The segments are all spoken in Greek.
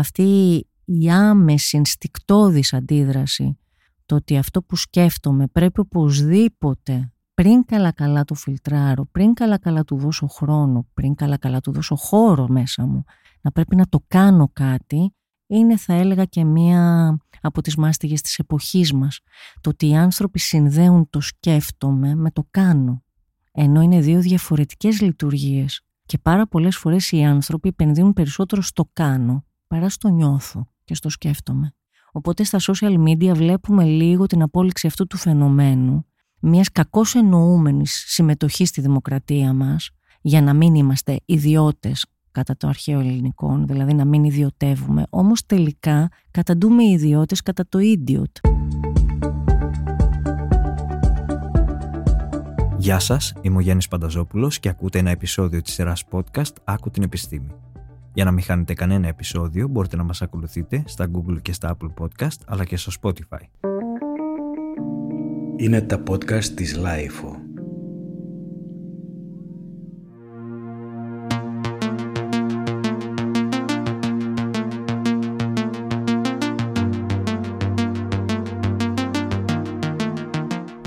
Αυτή η άμεση ενστικτόδης αντίδραση, το ότι αυτό που σκέφτομαι πρέπει οπωσδήποτε πριν καλά καλά το φιλτράρω, πριν καλά καλά του δώσω χρόνο, πριν καλά καλά του δώσω χώρο μέσα μου, να πρέπει να το κάνω κάτι, είναι θα έλεγα και μία από τις μάστιγες της εποχής μας. Το ότι οι άνθρωποι συνδέουν το σκέφτομαι με το κάνω. Ενώ είναι δύο διαφορετικές λειτουργίες. Και πάρα πολλές φορές οι άνθρωποι επενδύουν περισσότερο στο κάνω παρά στο νιώθω και στο σκέφτομαι. Οπότε στα social media βλέπουμε λίγο την απόλυξη αυτού του φαινομένου μιας κακώς εννοούμενης συμμετοχής στη δημοκρατία μας για να μην είμαστε ιδιώτες κατά το αρχαίο ελληνικό, δηλαδή να μην ιδιωτεύουμε, όμως τελικά καταντούμε οι ιδιώτες κατά το idiot. Γεια σας, είμαι ο Γιάννης Πανταζόπουλος και ακούτε ένα επεισόδιο της σειράς podcast «Άκου την επιστήμη». Για να μην χάνετε κανένα επεισόδιο μπορείτε να μας ακολουθείτε στα Google και στα Apple Podcast αλλά και στο Spotify. Είναι τα podcast της Lifeo.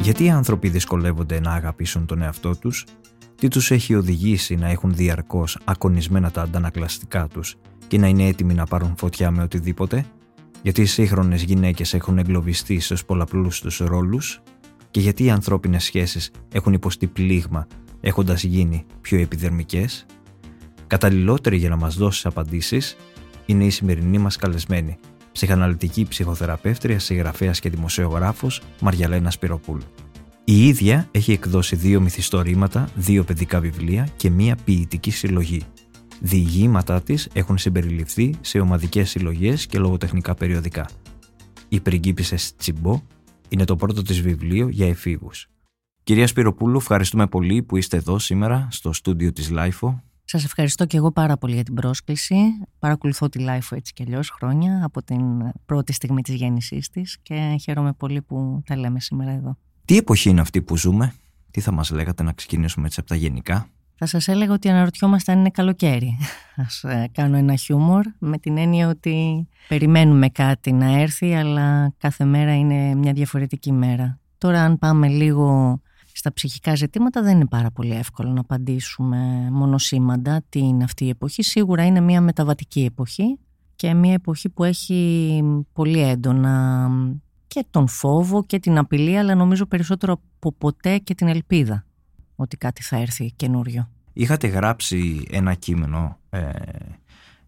Γιατί οι άνθρωποι δυσκολεύονται να αγαπήσουν τον εαυτό τους, τι τους έχει οδηγήσει να έχουν διαρκώς ακονισμένα τα αντανακλαστικά τους και να είναι έτοιμοι να πάρουν φωτιά με οτιδήποτε, γιατί οι σύγχρονες γυναίκες έχουν εγκλωβιστεί στους πολλαπλούς τους ρόλους; Και γιατί οι ανθρώπινες σχέσεις έχουν υποστεί πλήγμα έχοντας γίνει πιο επιδερμικές; Καταλληλότερη για να μας δώσεις απαντήσεις είναι η σημερινή μας καλεσμένη, ψυχαναλυτική ψυχοθεραπεύτρια, συγγραφέας και δημοσιογράφος Μαριαλένα Σπυροπούλου. Η ίδια έχει εκδώσει δύο μυθιστορήματα, δύο παιδικά βιβλία και μία ποιητική συλλογή. Διηγήματά της έχουν συμπεριληφθεί σε ομαδικές συλλογές και λογοτεχνικά περιοδικά. Οι πριγκίπισσες Τσιμπό είναι το πρώτο της βιβλίο για εφήβους. Κυρία Σπυροπούλου, ευχαριστούμε πολύ που είστε εδώ σήμερα στο στούντιο της LIFO. Σας ευχαριστώ και εγώ πάρα πολύ για την πρόσκληση. Παρακολουθώ τη LIFO έτσι και αλλιώς χρόνια από την πρώτη στιγμή της γέννησής της και χαίρομαι πολύ που τα λέμε σήμερα εδώ. Τι εποχή είναι αυτή που ζούμε, τι θα μας λέγατε να ξεκινήσουμε έτσι από τα γενικά; Θα σας έλεγα ότι αναρωτιόμαστε αν είναι καλοκαίρι. Ας ε, κάνω ένα χιούμορ με την έννοια ότι περιμένουμε κάτι να έρθει αλλά κάθε μέρα είναι μια διαφορετική μέρα. Τώρα αν πάμε λίγο στα ψυχικά ζητήματα δεν είναι πάρα πολύ εύκολο να απαντήσουμε μονοσήμαντα τι είναι αυτή η εποχή. Σίγουρα είναι μια μεταβατική εποχή και μια εποχή που έχει πολύ έντονα και τον φόβο και την απειλή αλλά νομίζω περισσότερο από ποτέ και την ελπίδα ότι κάτι θα έρθει καινούριο. Είχατε γράψει ένα κείμενο ε,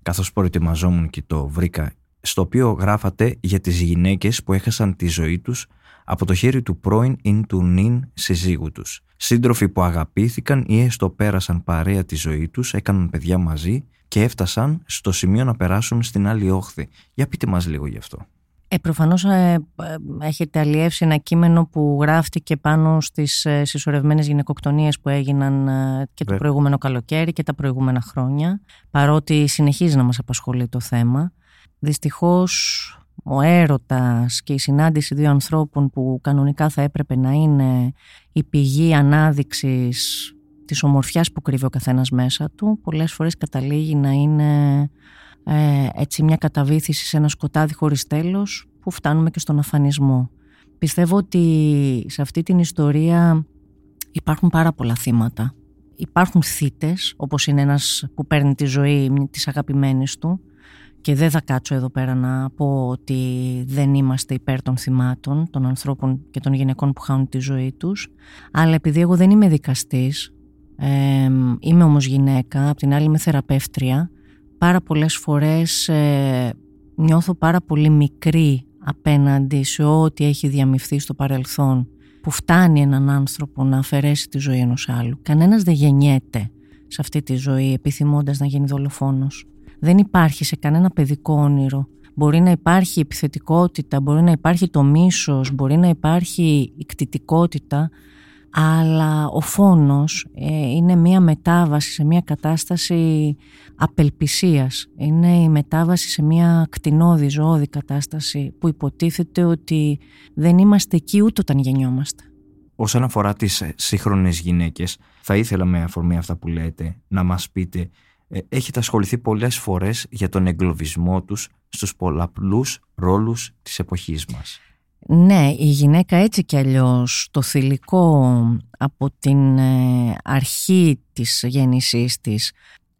καθώς προετοιμαζόμουν και το βρήκα στο οποίο γράφατε για τις γυναίκες που έχασαν τη ζωή τους από το χέρι του πρώην ή του νυν συζύγου τους. Σύντροφοι που αγαπήθηκαν ή έστω πέρασαν παρέα τη ζωή τους, έκαναν παιδιά μαζί και έφτασαν στο σημείο να περάσουν στην άλλη όχθη. Για πείτε μας λίγο γι' αυτό. Ε, προφανώς ε, ε, έχετε αλλιεύσει ένα κείμενο που γράφτηκε πάνω στις ε, συσσωρευμένες γυναικοκτονίες που έγιναν ε, και το προηγούμενο καλοκαίρι και τα προηγούμενα χρόνια, παρότι συνεχίζει να μας απασχολεί το θέμα. Δυστυχώς ο έρωτας και η συνάντηση δύο ανθρώπων που κανονικά θα έπρεπε να είναι η πηγή ανάδειξης της ομορφιάς που κρύβει ο καθένας μέσα του, πολλές φορές καταλήγει να είναι ε, έτσι μια καταβήθηση σε ένα σκοτάδι χωρίς τέλος που φτάνουμε και στον αφανισμό. Πιστεύω ότι σε αυτή την ιστορία υπάρχουν πάρα πολλά θύματα. Υπάρχουν θύτες, όπως είναι ένας που παίρνει τη ζωή της αγαπημένης του και δεν θα κάτσω εδώ πέρα να πω ότι δεν είμαστε υπέρ των θυμάτων, των ανθρώπων και των γυναικών που χάνουν τη ζωή τους, αλλά επειδή εγώ δεν είμαι δικαστής, ε, είμαι όμως γυναίκα, απ' την άλλη είμαι θεραπεύτρια, πάρα πολλές φορές ε, νιώθω πάρα πολύ μικρή απέναντι σε ό,τι έχει διαμειφθεί στο παρελθόν που φτάνει έναν άνθρωπο να αφαιρέσει τη ζωή ενός άλλου. Κανένας δεν γεννιέται σε αυτή τη ζωή επιθυμώντας να γίνει δολοφόνος. Δεν υπάρχει σε κανένα παιδικό όνειρο. Μπορεί να υπάρχει επιθετικότητα, μπορεί να υπάρχει το μίσος, μπορεί να υπάρχει η κτητικότητα, αλλά ο φόνος ε, είναι μια μετάβαση σε μια κατάσταση απελπισίας. Είναι η μετάβαση σε μια κτηνώδη, ζωώδη κατάσταση που υποτίθεται ότι δεν είμαστε εκεί ούτε όταν γεννιόμαστε. Όσον αφορά τις ε, σύγχρονες γυναίκες, θα ήθελα με αφορμή αυτά που λέτε να μας πείτε ε, έχετε ασχοληθεί πολλές φορές για τον εγκλωβισμό τους στους πολλαπλούς ρόλους της εποχής μας; Ναι, η γυναίκα έτσι κι αλλιώς το θηλυκό από την ε, αρχή της γέννησής της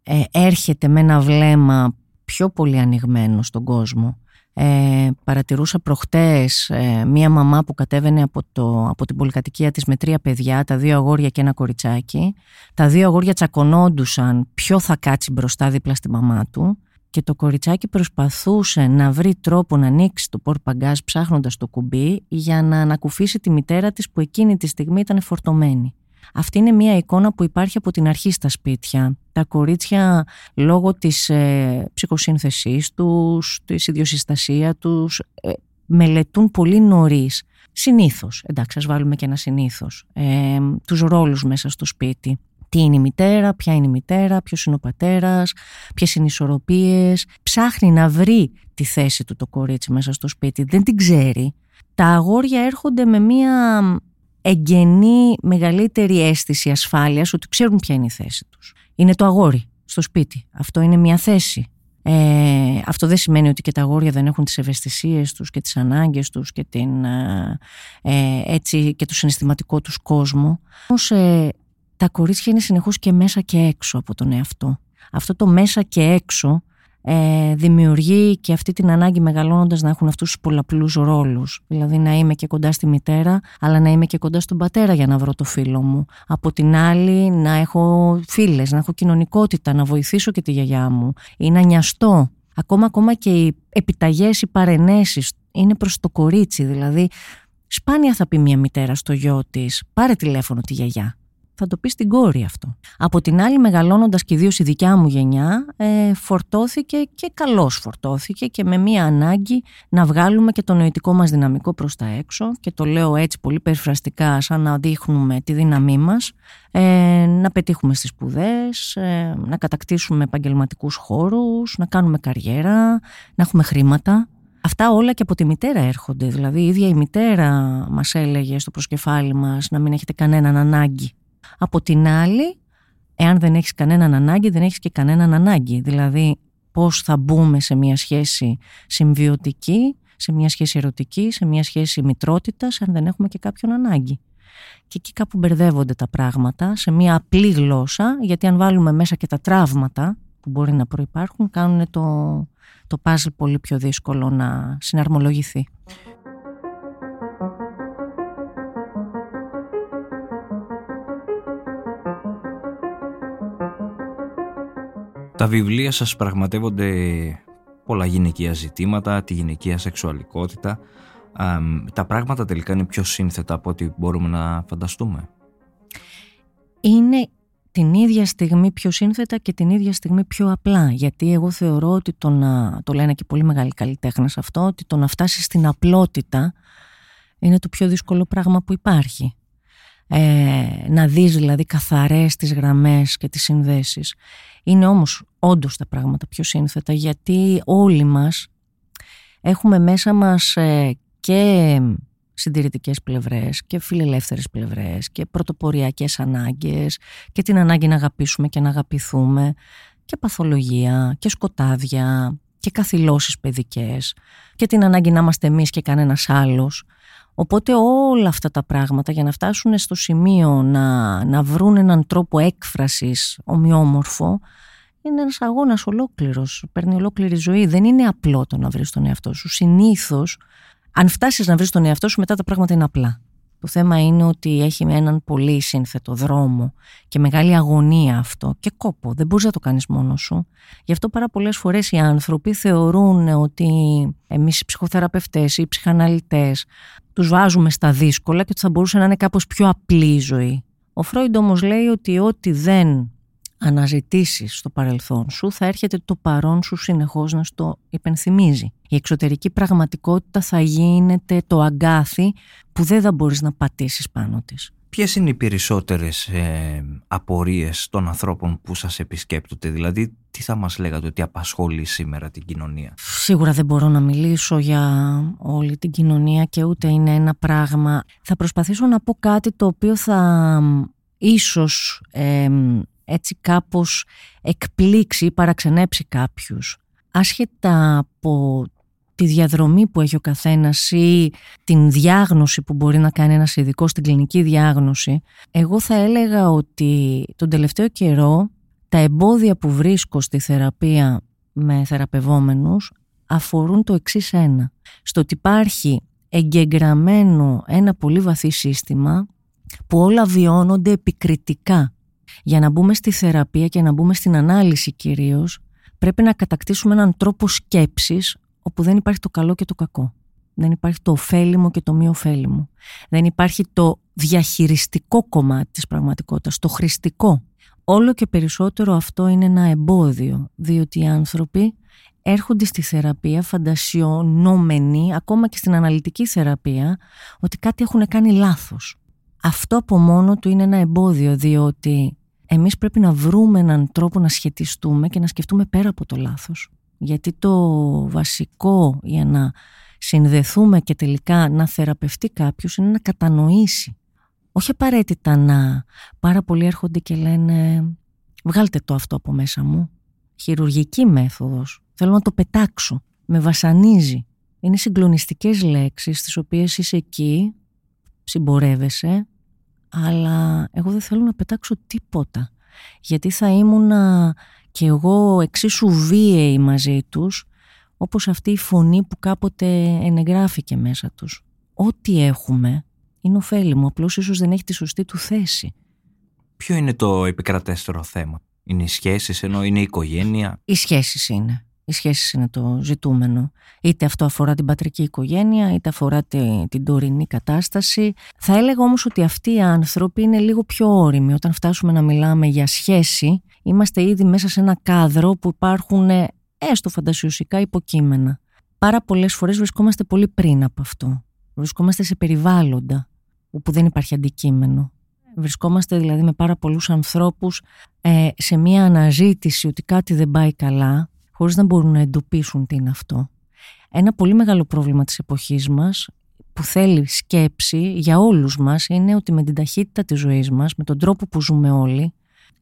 ε, έρχεται με ένα βλέμμα πιο πολύ ανοιγμένο στον κόσμο. Ε, παρατηρούσα προχτές ε, μία μαμά που κατέβαινε από, το, από την πολυκατοικία της με τρία παιδιά, τα δύο αγόρια και ένα κοριτσάκι. Τα δύο αγόρια τσακωνόντουσαν ποιο θα κάτσει μπροστά δίπλα στη μαμά του και το κοριτσάκι προσπαθούσε να βρει τρόπο να ανοίξει το πορπαγκάζ ψάχνοντας το κουμπί για να ανακουφίσει τη μητέρα της που εκείνη τη στιγμή ήταν φορτωμένη. Αυτή είναι μια εικόνα που υπάρχει από την αρχή στα σπίτια. Τα κορίτσια λόγω της ε, ψυχοσύνθεσής τους, της ιδιοσυστασία τους, ε, μελετούν πολύ νωρίς. Συνήθως, εντάξει ας βάλουμε και ένα συνήθως, ε, τους ρόλους μέσα στο σπίτι. Τι είναι η μητέρα, ποια είναι η μητέρα, ποιος είναι ο πατέρας, ποιες είναι οι ισορροπίες. Ψάχνει να βρει τη θέση του το κορίτσι μέσα στο σπίτι, δεν την ξέρει. Τα αγόρια έρχονται με μία εγγενή μεγαλύτερη αίσθηση ασφάλειας ότι ξέρουν ποια είναι η θέση τους. Είναι το αγόρι στο σπίτι. Αυτό είναι μια θέση. Ε, αυτό δεν σημαίνει ότι και τα αγόρια δεν έχουν τις ευαισθησίες τους και τις ανάγκες τους και, την, ε, ε έτσι, και το συναισθηματικό τους κόσμο. Όμως ε, τα κορίτσια είναι συνεχώς και μέσα και έξω από τον εαυτό. Αυτό το μέσα και έξω ε, δημιουργεί και αυτή την ανάγκη μεγαλώνοντας να έχουν αυτούς τους πολλαπλούς ρόλους. Δηλαδή να είμαι και κοντά στη μητέρα, αλλά να είμαι και κοντά στον πατέρα για να βρω το φίλο μου. Από την άλλη να έχω φίλες, να έχω κοινωνικότητα, να βοηθήσω και τη γιαγιά μου ή να νοιαστώ. Ακόμα, ακόμα και οι επιταγές, οι παρενέσεις είναι προς το κορίτσι. Δηλαδή σπάνια θα πει μια μητέρα στο γιο της πάρε τηλέφωνο τη γιαγιά θα το πεις στην κόρη αυτό. Από την άλλη μεγαλώνοντας και ιδίως η δικιά μου γενιά ε, φορτώθηκε και καλώς φορτώθηκε και με μία ανάγκη να βγάλουμε και το νοητικό μας δυναμικό προς τα έξω και το λέω έτσι πολύ περιφραστικά σαν να δείχνουμε τη δύναμή μας ε, να πετύχουμε στις σπουδές, ε, να κατακτήσουμε επαγγελματικούς χώρους, να κάνουμε καριέρα, να έχουμε χρήματα. Αυτά όλα και από τη μητέρα έρχονται. Δηλαδή η ίδια η μητέρα μας έλεγε στο προσκεφάλι μας να μην έχετε κανέναν ανάγκη από την άλλη, εάν δεν έχεις κανέναν ανάγκη, δεν έχεις και κανέναν ανάγκη. Δηλαδή, πώς θα μπούμε σε μια σχέση συμβιωτική, σε μια σχέση ερωτική, σε μια σχέση μητρότητας, αν δεν έχουμε και κάποιον ανάγκη. Και εκεί κάπου μπερδεύονται τα πράγματα σε μια απλή γλώσσα, γιατί αν βάλουμε μέσα και τα τραύματα που μπορεί να προϋπάρχουν, κάνουν το, το puzzle πολύ πιο δύσκολο να συναρμολογηθεί. Τα βιβλία σας πραγματεύονται πολλά γυναικεία ζητήματα, τη γυναικεία σεξουαλικότητα. τα πράγματα τελικά είναι πιο σύνθετα από ό,τι μπορούμε να φανταστούμε. Είναι την ίδια στιγμή πιο σύνθετα και την ίδια στιγμή πιο απλά. Γιατί εγώ θεωρώ ότι το να, το λένε και πολύ μεγάλοι καλλιτέχνες αυτό, ότι το να φτάσεις στην απλότητα είναι το πιο δύσκολο πράγμα που υπάρχει. Ε, να δεις δηλαδή καθαρές τις γραμμές και τις συνδέσεις. Είναι όμως όντως τα πράγματα πιο σύνθετα γιατί όλοι μας έχουμε μέσα μας ε, και συντηρητικές πλευρές και φιλελεύθερες πλευρές και πρωτοποριακές ανάγκες και την ανάγκη να αγαπήσουμε και να αγαπηθούμε και παθολογία και σκοτάδια και καθυλώσεις παιδικές και την ανάγκη να είμαστε εμείς και κανένας άλλος Οπότε όλα αυτά τα πράγματα για να φτάσουν στο σημείο να, να βρουν έναν τρόπο έκφρασης ομοιόμορφο είναι ένας αγώνας ολόκληρος, παίρνει ολόκληρη ζωή. Δεν είναι απλό το να βρεις τον εαυτό σου. Συνήθως, αν φτάσεις να βρεις τον εαυτό σου μετά τα πράγματα είναι απλά. Το θέμα είναι ότι έχει έναν πολύ σύνθετο δρόμο και μεγάλη αγωνία αυτό και κόπο. Δεν μπορείς να το κάνεις μόνος σου. Γι' αυτό πάρα πολλές φορές οι άνθρωποι θεωρούν ότι εμείς οι ψυχοθεραπευτές ή οι ψυχαναλυτές τους βάζουμε στα δύσκολα και ότι θα μπορούσε να είναι κάπως πιο απλή η ζωή. Ο Φρόιντ όμως λέει ότι ό,τι δεν αναζητήσεις στο παρελθόν σου θα έρχεται το παρόν σου συνεχώς να στο υπενθυμίζει. Η εξωτερική πραγματικότητα θα γίνεται το αγκάθι που δεν θα μπορείς να πατήσεις πάνω της. Ποιες είναι οι περισσότερες ε, απορίες των ανθρώπων που σας επισκέπτονται, δηλαδή τι θα μας λέγατε ότι απασχολεί σήμερα την κοινωνία; Σίγουρα δεν μπορώ να μιλήσω για όλη την κοινωνία και ούτε είναι ένα πράγμα. Θα προσπαθήσω να πω κάτι το οποίο θα ίσως έτσι κάπως εκπλήξει ή παραξενέψει κάποιους. Άσχετα από τη διαδρομή που έχει ο καθένας ή την διάγνωση που μπορεί να κάνει ένας ειδικό στην κλινική διάγνωση, εγώ θα έλεγα ότι τον τελευταίο καιρό τα εμπόδια που βρίσκω στη θεραπεία με θεραπευόμενους αφορούν το εξής ένα. Στο ότι υπάρχει εγκεγραμμένο ένα πολύ βαθύ σύστημα που όλα βιώνονται επικριτικά. Για να μπούμε στη θεραπεία και να μπούμε στην ανάλυση κυρίως, πρέπει να κατακτήσουμε έναν τρόπο σκέψης όπου δεν υπάρχει το καλό και το κακό. Δεν υπάρχει το ωφέλιμο και το μη ωφέλιμο. Δεν υπάρχει το διαχειριστικό κομμάτι της πραγματικότητας, το χρηστικό. Όλο και περισσότερο αυτό είναι ένα εμπόδιο, διότι οι άνθρωποι έρχονται στη θεραπεία φαντασιωνόμενοι, ακόμα και στην αναλυτική θεραπεία, ότι κάτι έχουν κάνει λάθος. Αυτό από μόνο του είναι ένα εμπόδιο, διότι εμείς πρέπει να βρούμε έναν τρόπο να σχετιστούμε και να σκεφτούμε πέρα από το λάθος. Γιατί το βασικό για να συνδεθούμε και τελικά να θεραπευτεί κάποιος είναι να κατανοήσει. Όχι απαραίτητα να πάρα πολλοί έρχονται και λένε βγάλτε το αυτό από μέσα μου. Χειρουργική μέθοδος. Θέλω να το πετάξω. Με βασανίζει. Είναι συγκλονιστικές λέξεις τις οποίες είσαι εκεί, συμπορεύεσαι, αλλά εγώ δεν θέλω να πετάξω τίποτα. Γιατί θα ήμουνα και εγώ εξίσου βίαιη μαζί τους, όπως αυτή η φωνή που κάποτε ενεγράφηκε μέσα τους. Ό,τι έχουμε είναι ωφέλιμο, απλώς ίσως δεν έχει τη σωστή του θέση. Ποιο είναι το επικρατέστερο θέμα, είναι οι σχέσεις ενώ είναι η οικογένεια; Οι σχέσεις είναι. Οι σχέσεις είναι το ζητούμενο. Είτε αυτό αφορά την πατρική οικογένεια, είτε αφορά την, την τωρινή κατάσταση. Θα έλεγα όμως ότι αυτοί οι άνθρωποι είναι λίγο πιο όριμοι. Όταν φτάσουμε να μιλάμε για σχέση, είμαστε ήδη μέσα σε ένα κάδρο που υπάρχουν ε, έστω φαντασιωσικά υποκείμενα. Πάρα πολλές φορές βρισκόμαστε πολύ πριν από αυτό. Βρισκόμαστε σε περιβάλλοντα όπου δεν υπάρχει αντικείμενο. Βρισκόμαστε δηλαδή με πάρα πολλούς ανθρώπους ε, σε μια αναζήτηση ότι κάτι δεν πάει καλά χωρίς να μπορούν να εντοπίσουν τι είναι αυτό. Ένα πολύ μεγάλο πρόβλημα της εποχής μας που θέλει σκέψη για όλους μας είναι ότι με την ταχύτητα της ζωής μας, με τον τρόπο που ζούμε όλοι,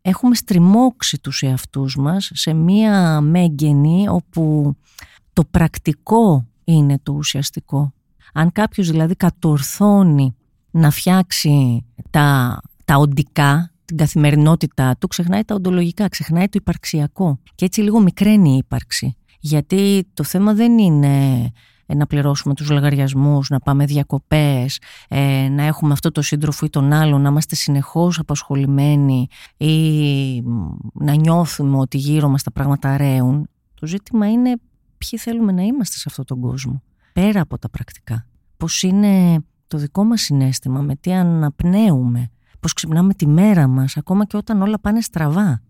έχουμε στριμώξει τους εαυτούς μας σε μία μέγενη όπου το πρακτικό είναι το ουσιαστικό. Αν κάποιος δηλαδή κατορθώνει να φτιάξει τα, τα οντικά, την καθημερινότητά του, ξεχνάει τα οντολογικά, ξεχνάει το υπαρξιακό. Και έτσι λίγο μικραίνει η ύπαρξη. Γιατί το θέμα δεν είναι ε, να πληρώσουμε τους λογαριασμούς, να πάμε διακοπές, ε, να έχουμε αυτό το σύντροφο ή τον άλλο, να είμαστε συνεχώς απασχολημένοι ή να νιώθουμε ότι γύρω μας τα πράγματα ρέουν. Το ζήτημα είναι ποιοι θέλουμε να είμαστε σε αυτόν τον κόσμο, πέρα από τα πρακτικά. Πώς είναι το δικό μας συνέστημα, με τι αναπνέουμε, πώς ξυπνάμε τη μέρα μας, ακόμα και όταν όλα πάνε στραβά.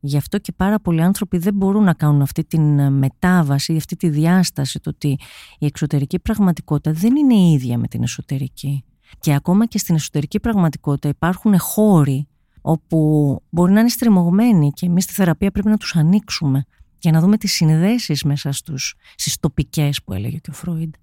Γι' αυτό και πάρα πολλοί άνθρωποι δεν μπορούν να κάνουν αυτή τη μετάβαση, αυτή τη διάσταση, το ότι η εξωτερική πραγματικότητα δεν είναι η ίδια με την εσωτερική. Και ακόμα και στην εσωτερική πραγματικότητα υπάρχουν χώροι όπου μπορεί να είναι στριμωγμένοι και εμείς στη θεραπεία πρέπει να τους ανοίξουμε για να δούμε τις συνδέσεις μέσα στους, στις τοπικές που έλεγε και ο Φρόιντ.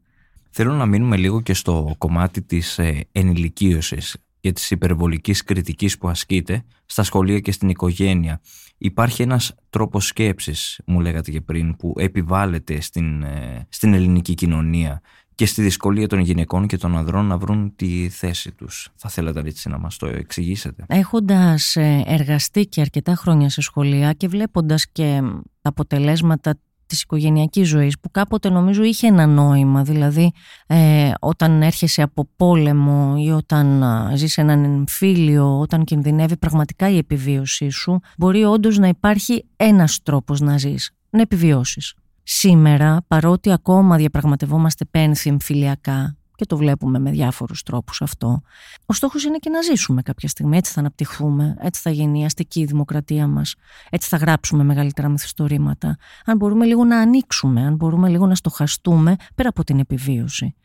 Θέλω να μείνουμε λίγο και στο κομμάτι της ε, ενηλικίωσης και της υπερβολικής κριτικής που ασκείται στα σχολεία και στην οικογένεια. Υπάρχει ένας τρόπος σκέψης, μου λέγατε και πριν, που επιβάλλεται στην, ε, στην ελληνική κοινωνία και στη δυσκολία των γυναικών και των ανδρών να βρουν τη θέση τους. Θα θέλατε έτσι να μας το εξηγήσετε; Έχοντας ε, εργαστεί και αρκετά χρόνια σε σχολεία και βλέποντας και τα αποτελέσματα της οικογενειακής ζωής που κάποτε νομίζω είχε ένα νόημα δηλαδή ε, όταν έρχεσαι από πόλεμο ή όταν ζεις έναν εμφύλιο, όταν κινδυνεύει πραγματικά η επιβίωσή σου μπορεί όντως να υπάρχει ένας τρόπος να ζεις, να επιβιώσεις. Σήμερα παρότι ακόμα διαπραγματευόμαστε πένθη εμφυλιακά και το βλέπουμε με διάφορους τρόπους αυτό. Ο στόχος είναι και να ζήσουμε κάποια στιγμή, έτσι θα αναπτυχθούμε, έτσι θα γίνει η αστική δημοκρατία μας, έτσι θα γράψουμε μεγαλύτερα μυθιστορήματα. Αν μπορούμε λίγο να ανοίξουμε, αν μπορούμε λίγο να στοχαστούμε πέρα από την επιβίωση.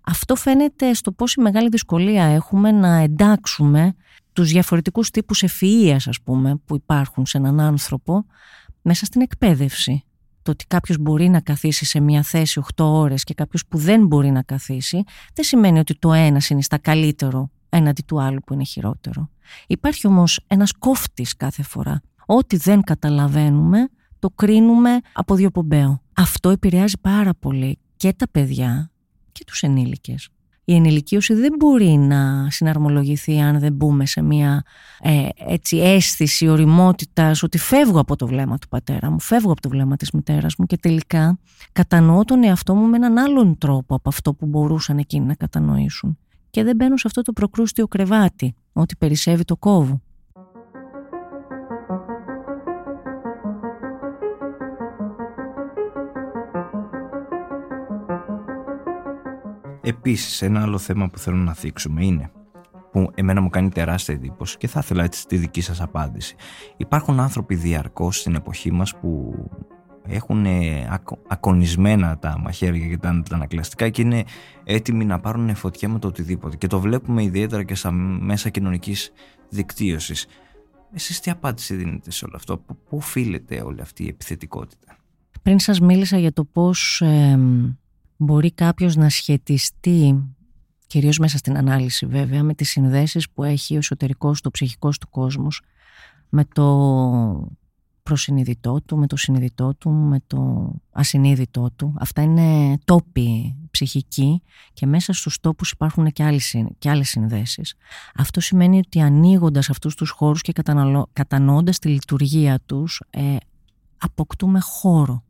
Αυτό φαίνεται στο πόση μεγάλη δυσκολία έχουμε να εντάξουμε τους διαφορετικούς τύπους ευφυΐας, ας πούμε, που υπάρχουν σε έναν άνθρωπο μέσα στην εκπαίδευση το ότι κάποιος μπορεί να καθίσει σε μια θέση 8 ώρες και κάποιος που δεν μπορεί να καθίσει, δεν σημαίνει ότι το ένας συνιστά καλύτερο έναντι του άλλου που είναι χειρότερο. Υπάρχει όμως ένας κόφτης κάθε φορά. Ό,τι δεν καταλαβαίνουμε το κρίνουμε από διοπομπαίο. Αυτό επηρεάζει πάρα πολύ και τα παιδιά και τους ενήλικες. Η ενηλικίωση δεν μπορεί να συναρμολογηθεί αν δεν μπούμε σε μια ε, έτσι, αίσθηση οριμότητας ότι φεύγω από το βλέμμα του πατέρα μου, φεύγω από το βλέμμα της μητέρας μου και τελικά κατανοώ τον εαυτό μου με έναν άλλον τρόπο από αυτό που μπορούσαν εκείνοι να κατανοήσουν. Και δεν μπαίνω σε αυτό το προκρούστιο κρεβάτι, ότι περισσεύει το κόβο. Επίσης, ένα άλλο θέμα που θέλω να θίξουμε είναι που εμένα μου κάνει τεράστια εντύπωση και θα ήθελα έτσι τη δική σας απάντηση. Υπάρχουν άνθρωποι διαρκώς στην εποχή μας που έχουν ε, ακονισμένα τα μαχαίρια και τα αντανακλαστικά και είναι έτοιμοι να πάρουν φωτιά με το οτιδήποτε και το βλέπουμε ιδιαίτερα και στα μέσα κοινωνικής δικτύωσης. Εσείς τι απάντηση δίνετε σε όλο αυτό, πού οφείλεται όλη αυτή η επιθετικότητα; Πριν σας μίλησα για το πώς μπορεί κάποιος να σχετιστεί κυρίως μέσα στην ανάλυση βέβαια με τις συνδέσεις που έχει ο εσωτερικός, το ψυχικός του κόσμος με το προσυνειδητό του, με το συνειδητό του, με το ασυνείδητό του. Αυτά είναι τόποι ψυχικοί και μέσα στους τόπους υπάρχουν και, άλλες, και άλλες συνδέσεις. Αυτό σημαίνει ότι ανοίγοντας αυτούς τους χώρους και κατανοώντας τη λειτουργία τους ε, αποκτούμε χώρο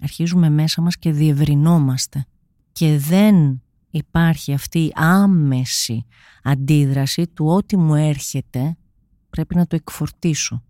αρχίζουμε μέσα μας και διευρυνόμαστε και δεν υπάρχει αυτή η άμεση αντίδραση του ότι μου έρχεται πρέπει να το εκφορτήσω.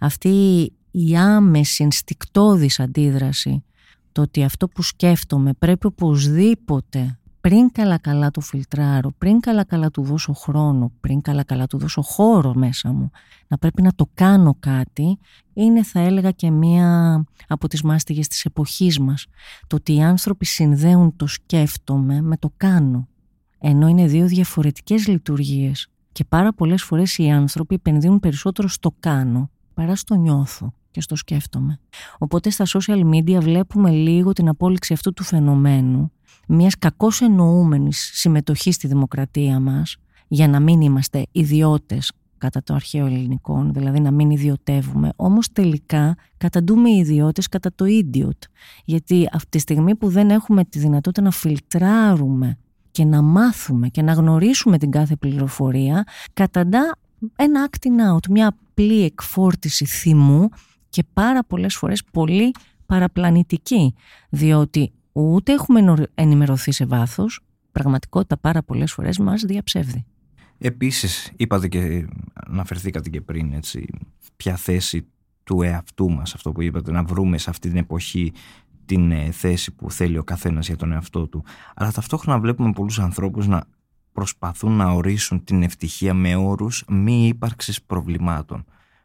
Αυτή η άμεση ενστικτόδης αντίδραση το ότι αυτό που σκέφτομαι πρέπει οπωσδήποτε πριν καλά καλά το φιλτράρω, πριν καλά καλά του δώσω χρόνο, πριν καλά καλά του δώσω χώρο μέσα μου, να πρέπει να το κάνω κάτι, είναι θα έλεγα και μία από τις μάστιγες της εποχής μας. Το ότι οι άνθρωποι συνδέουν το σκέφτομαι με το κάνω, ενώ είναι δύο διαφορετικές λειτουργίες. Και πάρα πολλές φορές οι άνθρωποι επενδύουν περισσότερο στο κάνω παρά στο νιώθω και στο σκέφτομαι. Οπότε στα social media βλέπουμε λίγο την απόλυξη αυτού του φαινομένου μιας κακώς εννοούμενης συμμετοχής στη δημοκρατία μας για να μην είμαστε ιδιώτες κατά το αρχαίο ελληνικό, δηλαδή να μην ιδιωτεύουμε, όμως τελικά καταντούμε οι ιδιώτες κατά το idiot. Γιατί αυτή τη στιγμή που δεν έχουμε τη δυνατότητα να φιλτράρουμε και να μάθουμε και να γνωρίσουμε την κάθε πληροφορία, καταντά ένα acting out, μια απλή εκφόρτιση θυμού και πάρα πολλές φορές πολύ παραπλανητική, διότι ούτε έχουμε ενημερωθεί σε βάθος, πραγματικότητα πάρα πολλές φορές μας διαψεύδει. Επίσης, είπατε και αναφερθήκατε και πριν, έτσι, ποια θέση του εαυτού μας, αυτό που είπατε, να βρούμε σε αυτή την εποχή την ε, θέση που θέλει ο καθένας για τον εαυτό του. Αλλά ταυτόχρονα βλέπουμε πολλούς ανθρώπους να προσπαθούν να ορίσουν την ευτυχία με όρους μη ύπαρξης προβλημάτων.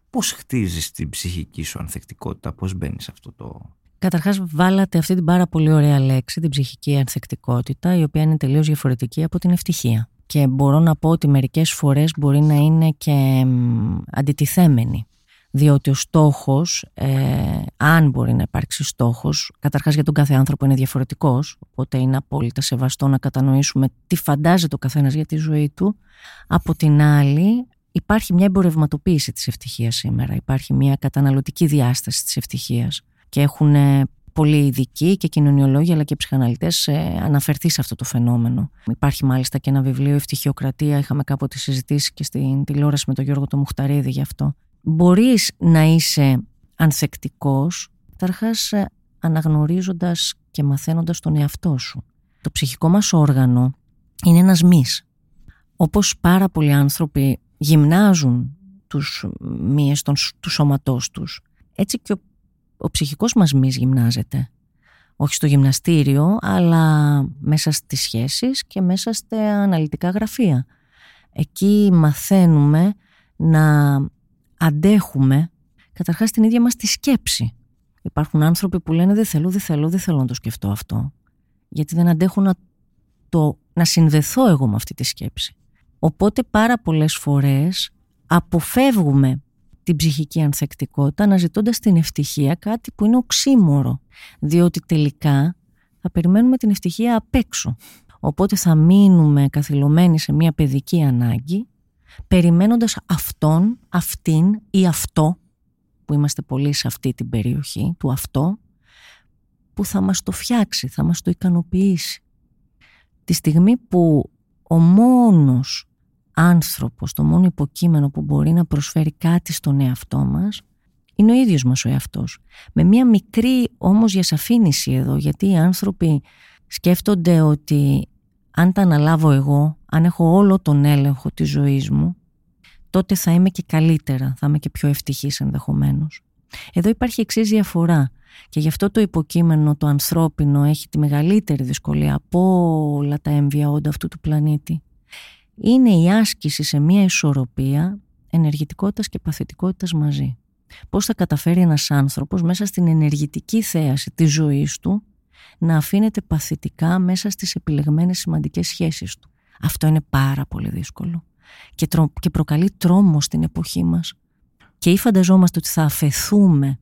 Πώς χτίζεις την ψυχική σου ανθεκτικότητα, πώς μπαίνεις σε αυτό το Καταρχάς βάλατε αυτή την πάρα πολύ ωραία λέξη, την ψυχική ανθεκτικότητα, η οποία είναι τελείως διαφορετική από την ευτυχία. Και μπορώ να πω ότι μερικές φορές μπορεί να είναι και αντιτιθέμενη. Διότι ο στόχος, ε, αν μπορεί να υπάρξει στόχος, καταρχάς για τον κάθε άνθρωπο είναι διαφορετικός, οπότε είναι απόλυτα σεβαστό να κατανοήσουμε τι φαντάζεται ο καθένας για τη ζωή του. Από την άλλη, υπάρχει μια εμπορευματοποίηση της ευτυχίας σήμερα, υπάρχει μια καταναλωτική διάσταση της ευτυχίας και έχουν ε, πολλοί ειδικοί και κοινωνιολόγοι αλλά και ψυχαναλυτές ε, αναφερθεί σε αυτό το φαινόμενο. Υπάρχει μάλιστα και ένα βιβλίο «Ευτυχιοκρατία», είχαμε κάποτε συζητήσει και στην τηλεόραση με τον Γιώργο το Μουχταρίδη γι' αυτό. Μπορείς να είσαι ανθεκτικός, καταρχάς ε, αναγνωρίζοντας και μαθαίνοντας τον εαυτό σου. Το ψυχικό μας όργανο είναι ένας μυς. Όπως πάρα πολλοί άνθρωποι γυμνάζουν τους μύες του σώματός τους, έτσι και ο ο ψυχικός μας μυς γυμνάζεται. Όχι στο γυμναστήριο, αλλά μέσα στις σχέσεις και μέσα στα αναλυτικά γραφεία. Εκεί μαθαίνουμε να αντέχουμε καταρχάς την ίδια μας τη σκέψη. Υπάρχουν άνθρωποι που λένε δεν θέλω, δεν θέλω, δεν θέλω να το σκεφτώ αυτό. Γιατί δεν αντέχουν να, το, να συνδεθώ εγώ με αυτή τη σκέψη. Οπότε πάρα πολλές φορές αποφεύγουμε την ψυχική ανθεκτικότητα αναζητώντας την ευτυχία κάτι που είναι οξύμορο διότι τελικά θα περιμένουμε την ευτυχία απ' έξω Οπότε θα μείνουμε καθυλωμένοι σε μια παιδική ανάγκη, περιμένοντας αυτόν, αυτήν ή αυτό, που είμαστε πολύ σε αυτή την περιοχή, του αυτό, που θα μας το φτιάξει, θα μας το ικανοποιήσει. Τη στιγμή που ο μόνος άνθρωπος, το μόνο υποκείμενο που μπορεί να προσφέρει κάτι στον εαυτό μας, είναι ο ίδιος μας ο εαυτός. Με μια μικρή όμως διασαφήνιση εδώ, γιατί οι άνθρωποι σκέφτονται ότι αν τα αναλάβω εγώ, αν έχω όλο τον έλεγχο της ζωής μου, τότε θα είμαι και καλύτερα, θα είμαι και πιο ευτυχής ενδεχομένως. Εδώ υπάρχει εξής διαφορά και γι' αυτό το υποκείμενο το ανθρώπινο έχει τη μεγαλύτερη δυσκολία από όλα τα έμβια όντα αυτού του πλανήτη. Είναι η άσκηση σε μια ισορροπία ενεργητικότητας και παθητικότητας μαζί. Πώς θα καταφέρει ένας άνθρωπος μέσα στην ενεργητική θέαση της ζωής του να αφήνεται παθητικά μέσα στις επιλεγμένες σημαντικές σχέσεις του. Αυτό είναι πάρα πολύ δύσκολο και, και προκαλεί τρόμο στην εποχή μας. Και ή φανταζόμαστε ότι θα αφαιθούμε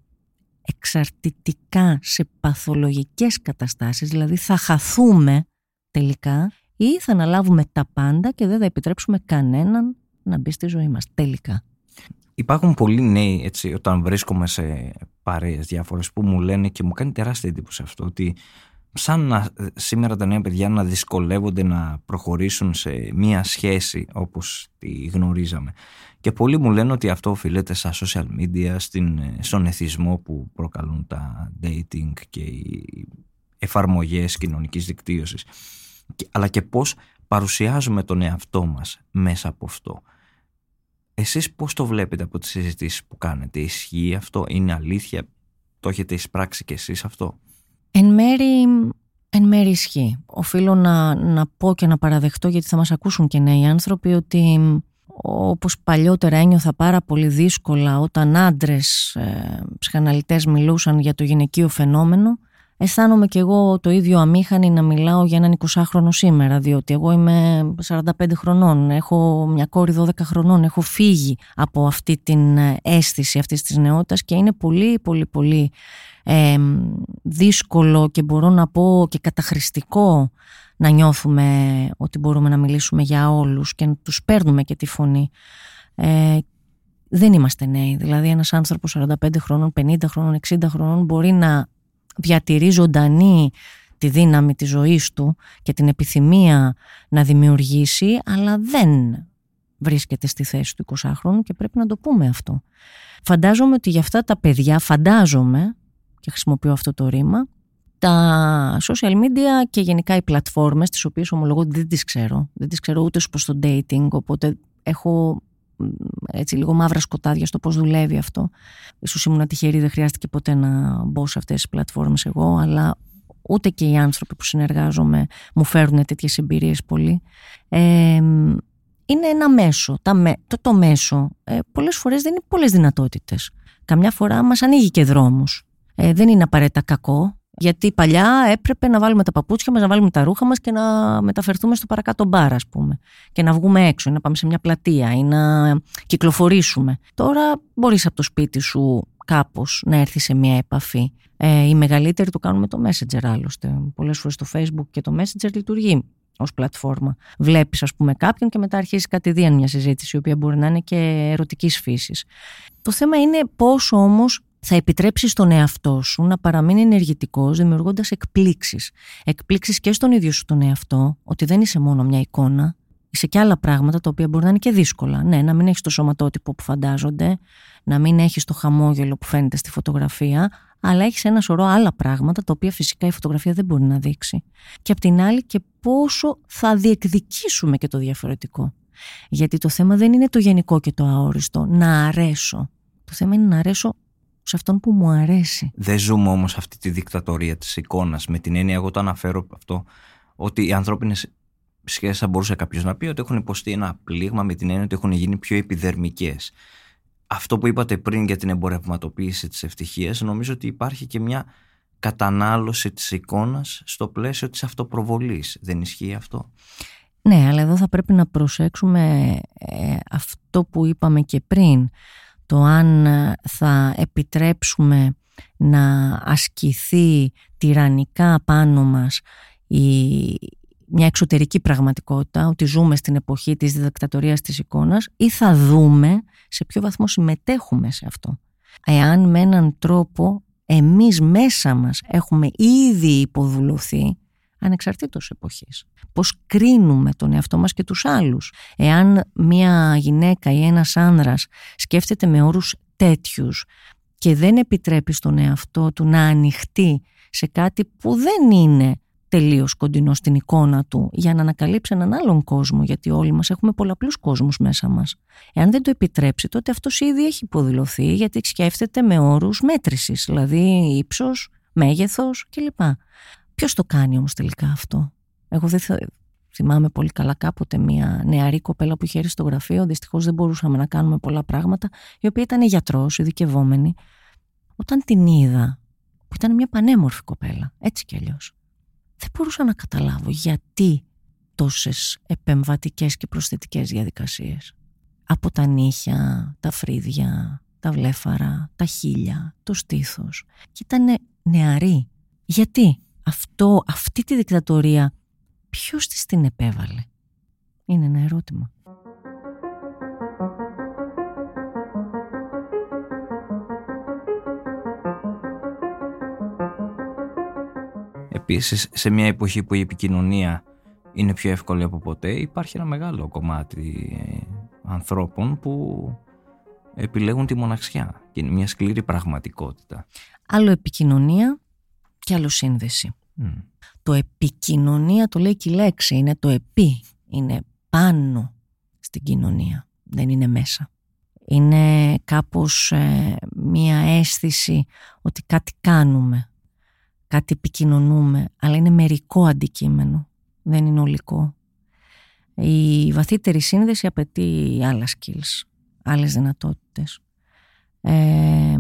εξαρτητικά σε παθολογικές καταστάσεις, δηλαδή θα χαθούμε τελικά ή θα αναλάβουμε τα πάντα και δεν θα επιτρέψουμε κανέναν να μπει στη ζωή μας τελικά. Υπάρχουν πολλοί νέοι έτσι, όταν βρίσκομαι σε παρέες διάφορες που μου λένε και μου κάνει τεράστια εντύπωση αυτό ότι σαν να, σήμερα τα νέα παιδιά να δυσκολεύονται να προχωρήσουν σε μία σχέση όπως τη γνωρίζαμε. Και πολλοί μου λένε ότι αυτό οφείλεται στα social media, στην, στον εθισμό που προκαλούν τα dating και οι εφαρμογές κοινωνικής δικτύωσης. Αλλά και πώς παρουσιάζουμε τον εαυτό μας μέσα από αυτό. Εσείς πώς το βλέπετε από τις συζητήσεις που κάνετε, ισχύει αυτό, είναι αλήθεια, το έχετε εισπράξει κι εσείς αυτό; Εν μέρη, εν μέρη ισχύει. Οφείλω να, να πω και να παραδεχτώ γιατί θα μας ακούσουν και νέοι άνθρωποι ότι όπως παλιότερα ένιωθα πάρα πολύ δύσκολα όταν άντρες ε, ψυχαναλυτές μιλούσαν για το γυναικείο φαινόμενο αισθάνομαι και εγώ το ίδιο αμήχανη να μιλάω για έναν 20χρονο σήμερα, διότι εγώ είμαι 45 χρονών, έχω μια κόρη 12 χρονών, έχω φύγει από αυτή την ε, αίσθηση αυτής της νεότητας και είναι πολύ πολύ πολύ ε, δύσκολο και μπορώ να πω και καταχρηστικό να νιώθουμε ότι μπορούμε να μιλήσουμε για όλους και να τους παίρνουμε και τη φωνή. Ε, δεν είμαστε νέοι, δηλαδή ένας άνθρωπος 45 χρόνων, 50 χρόνων, 60 χρόνων μπορεί να διατηρεί ζωντανή τη δύναμη της ζωής του και την επιθυμία να δημιουργήσει, αλλά δεν βρίσκεται στη θέση του 20χρονου και πρέπει να το πούμε αυτό. Φαντάζομαι ότι για αυτά τα παιδιά, φαντάζομαι, και χρησιμοποιώ αυτό το ρήμα, τα social media και γενικά οι πλατφόρμες, τις οποίες ομολογώ δεν τις ξέρω, δεν τις ξέρω ούτε προς το dating, οπότε έχω έτσι λίγο μαύρα σκοτάδια στο πώς δουλεύει αυτό. Ίσως ήμουν τυχερή, δεν χρειάστηκε ποτέ να μπω σε αυτές τις πλατφόρμες εγώ, αλλά ούτε και οι άνθρωποι που συνεργάζομαι μου φέρουν τέτοιες εμπειρίες πολύ. Ε, είναι ένα μέσο. Τα, το, το μέσο ε, πολλές φορές δεν είναι πολλές δυνατότητες. Καμιά φορά μας ανοίγει και δρόμους. Ε, δεν είναι απαραίτητα κακό. Γιατί παλιά έπρεπε να βάλουμε τα παπούτσια μας, να βάλουμε τα ρούχα μας και να μεταφερθούμε στο παρακάτω μπαρ, ας πούμε. Και να βγούμε έξω, ή να πάμε σε μια πλατεία ή να κυκλοφορήσουμε. Τώρα μπορείς από το σπίτι σου κάπως να έρθεις σε μια επαφή. Ε, οι μεγαλύτεροι το κάνουν με το Messenger άλλωστε. Πολλές φορές το Facebook και το Messenger λειτουργεί ως πλατφόρμα. Βλέπεις, ας πούμε, κάποιον και μετά αρχίζεις κατηδίαν μια συζήτηση, η οποία μπορεί να είναι και ερωτικής φύσης. Το θέμα είναι πόσο όμως θα επιτρέψεις στον εαυτό σου να παραμείνει ενεργητικός δημιουργώντας εκπλήξεις. Εκπλήξεις και στον ίδιο σου τον εαυτό, ότι δεν είσαι μόνο μια εικόνα, είσαι και άλλα πράγματα τα οποία μπορεί να είναι και δύσκολα. Ναι, να μην έχεις το σωματότυπο που φαντάζονται, να μην έχεις το χαμόγελο που φαίνεται στη φωτογραφία, αλλά έχεις ένα σωρό άλλα πράγματα τα οποία φυσικά η φωτογραφία δεν μπορεί να δείξει. Και απ' την άλλη και πόσο θα διεκδικήσουμε και το διαφορετικό. Γιατί το θέμα δεν είναι το γενικό και το αόριστο, να αρέσω. Το θέμα είναι να αρέσω σε αυτόν που μου αρέσει. Δεν ζούμε όμως αυτή τη δικτατορία της εικόνας. Με την έννοια, εγώ το αναφέρω αυτό, ότι οι ανθρώπινες σχέσεις θα μπορούσε κάποιος να πει ότι έχουν υποστεί ένα πλήγμα με την έννοια ότι έχουν γίνει πιο επιδερμικές. Αυτό που είπατε πριν για την εμπορευματοποίηση της ευτυχίας, νομίζω ότι υπάρχει και μια κατανάλωση της εικόνας στο πλαίσιο της αυτοπροβολής. Δεν ισχύει αυτό; Ναι, αλλά εδώ θα πρέπει να προσέξουμε ε, αυτό που είπαμε και πριν το αν ε, θα επιτρέψουμε να ασκηθεί τυραννικά πάνω μας η, μια εξωτερική πραγματικότητα, ότι ζούμε στην εποχή της δικτατορίας της εικόνας ή θα δούμε σε ποιο βαθμό συμμετέχουμε σε αυτό. Εάν με έναν τρόπο εμείς μέσα μας έχουμε ήδη υποδουλωθεί ανεξαρτήτως εποχής. Πώς κρίνουμε τον εαυτό μας και τους άλλους. Εάν μια γυναίκα ή ένας άνδρας σκέφτεται με όρους τέτοιους και δεν επιτρέπει στον εαυτό του να ανοιχτεί σε κάτι που δεν είναι τελείως κοντινό στην εικόνα του για να ανακαλύψει έναν άλλον κόσμο γιατί όλοι μας έχουμε πολλαπλούς κόσμους μέσα μας. Εάν δεν το επιτρέψει τότε αυτός ήδη έχει υποδηλωθεί γιατί σκέφτεται με όρους μέτρησης δηλαδή ύψος, μέγεθος κλπ. Ποιος το κάνει όμως τελικά αυτό; Εγώ δεν θα... θυμάμαι πολύ καλά κάποτε μια νεαρή κοπέλα που είχε έρθει στο γραφείο δυστυχώς δεν μπορούσαμε να κάνουμε πολλά πράγματα η οποία ήταν γιατρός, ειδικευόμενη όταν την είδα που ήταν μια πανέμορφη κοπέλα έτσι κι αλλιώς δεν μπορούσα να καταλάβω γιατί τόσες επεμβατικές και προσθετικές διαδικασίες. Από τα νύχια, τα φρύδια, τα βλέφαρα, τα χείλια, το στήθος. Και ήταν νεαρή. Γιατί; Αυτό, αυτή τη δικτατορία ποιος της την επέβαλε; Είναι ένα ερώτημα. Επίσης, σε μια εποχή που η επικοινωνία είναι πιο εύκολη από ποτέ, υπάρχει ένα μεγάλο κομμάτι ε, ανθρώπων που επιλέγουν τη μοναξιά και είναι μια σκληρή πραγματικότητα. Άλλο επικοινωνία και άλλο σύνδεση. Το επικοινωνία το λέει και η λέξη, είναι το επί, είναι πάνω στην κοινωνία, δεν είναι μέσα. Είναι κάπως ε, μια αίσθηση ότι κάτι κάνουμε, κάτι επικοινωνούμε, αλλά είναι μερικό αντικείμενο, δεν είναι ολικό. Η βαθύτερη σύνδεση απαιτεί άλλα skills, άλλες δυνατότητες. Ε,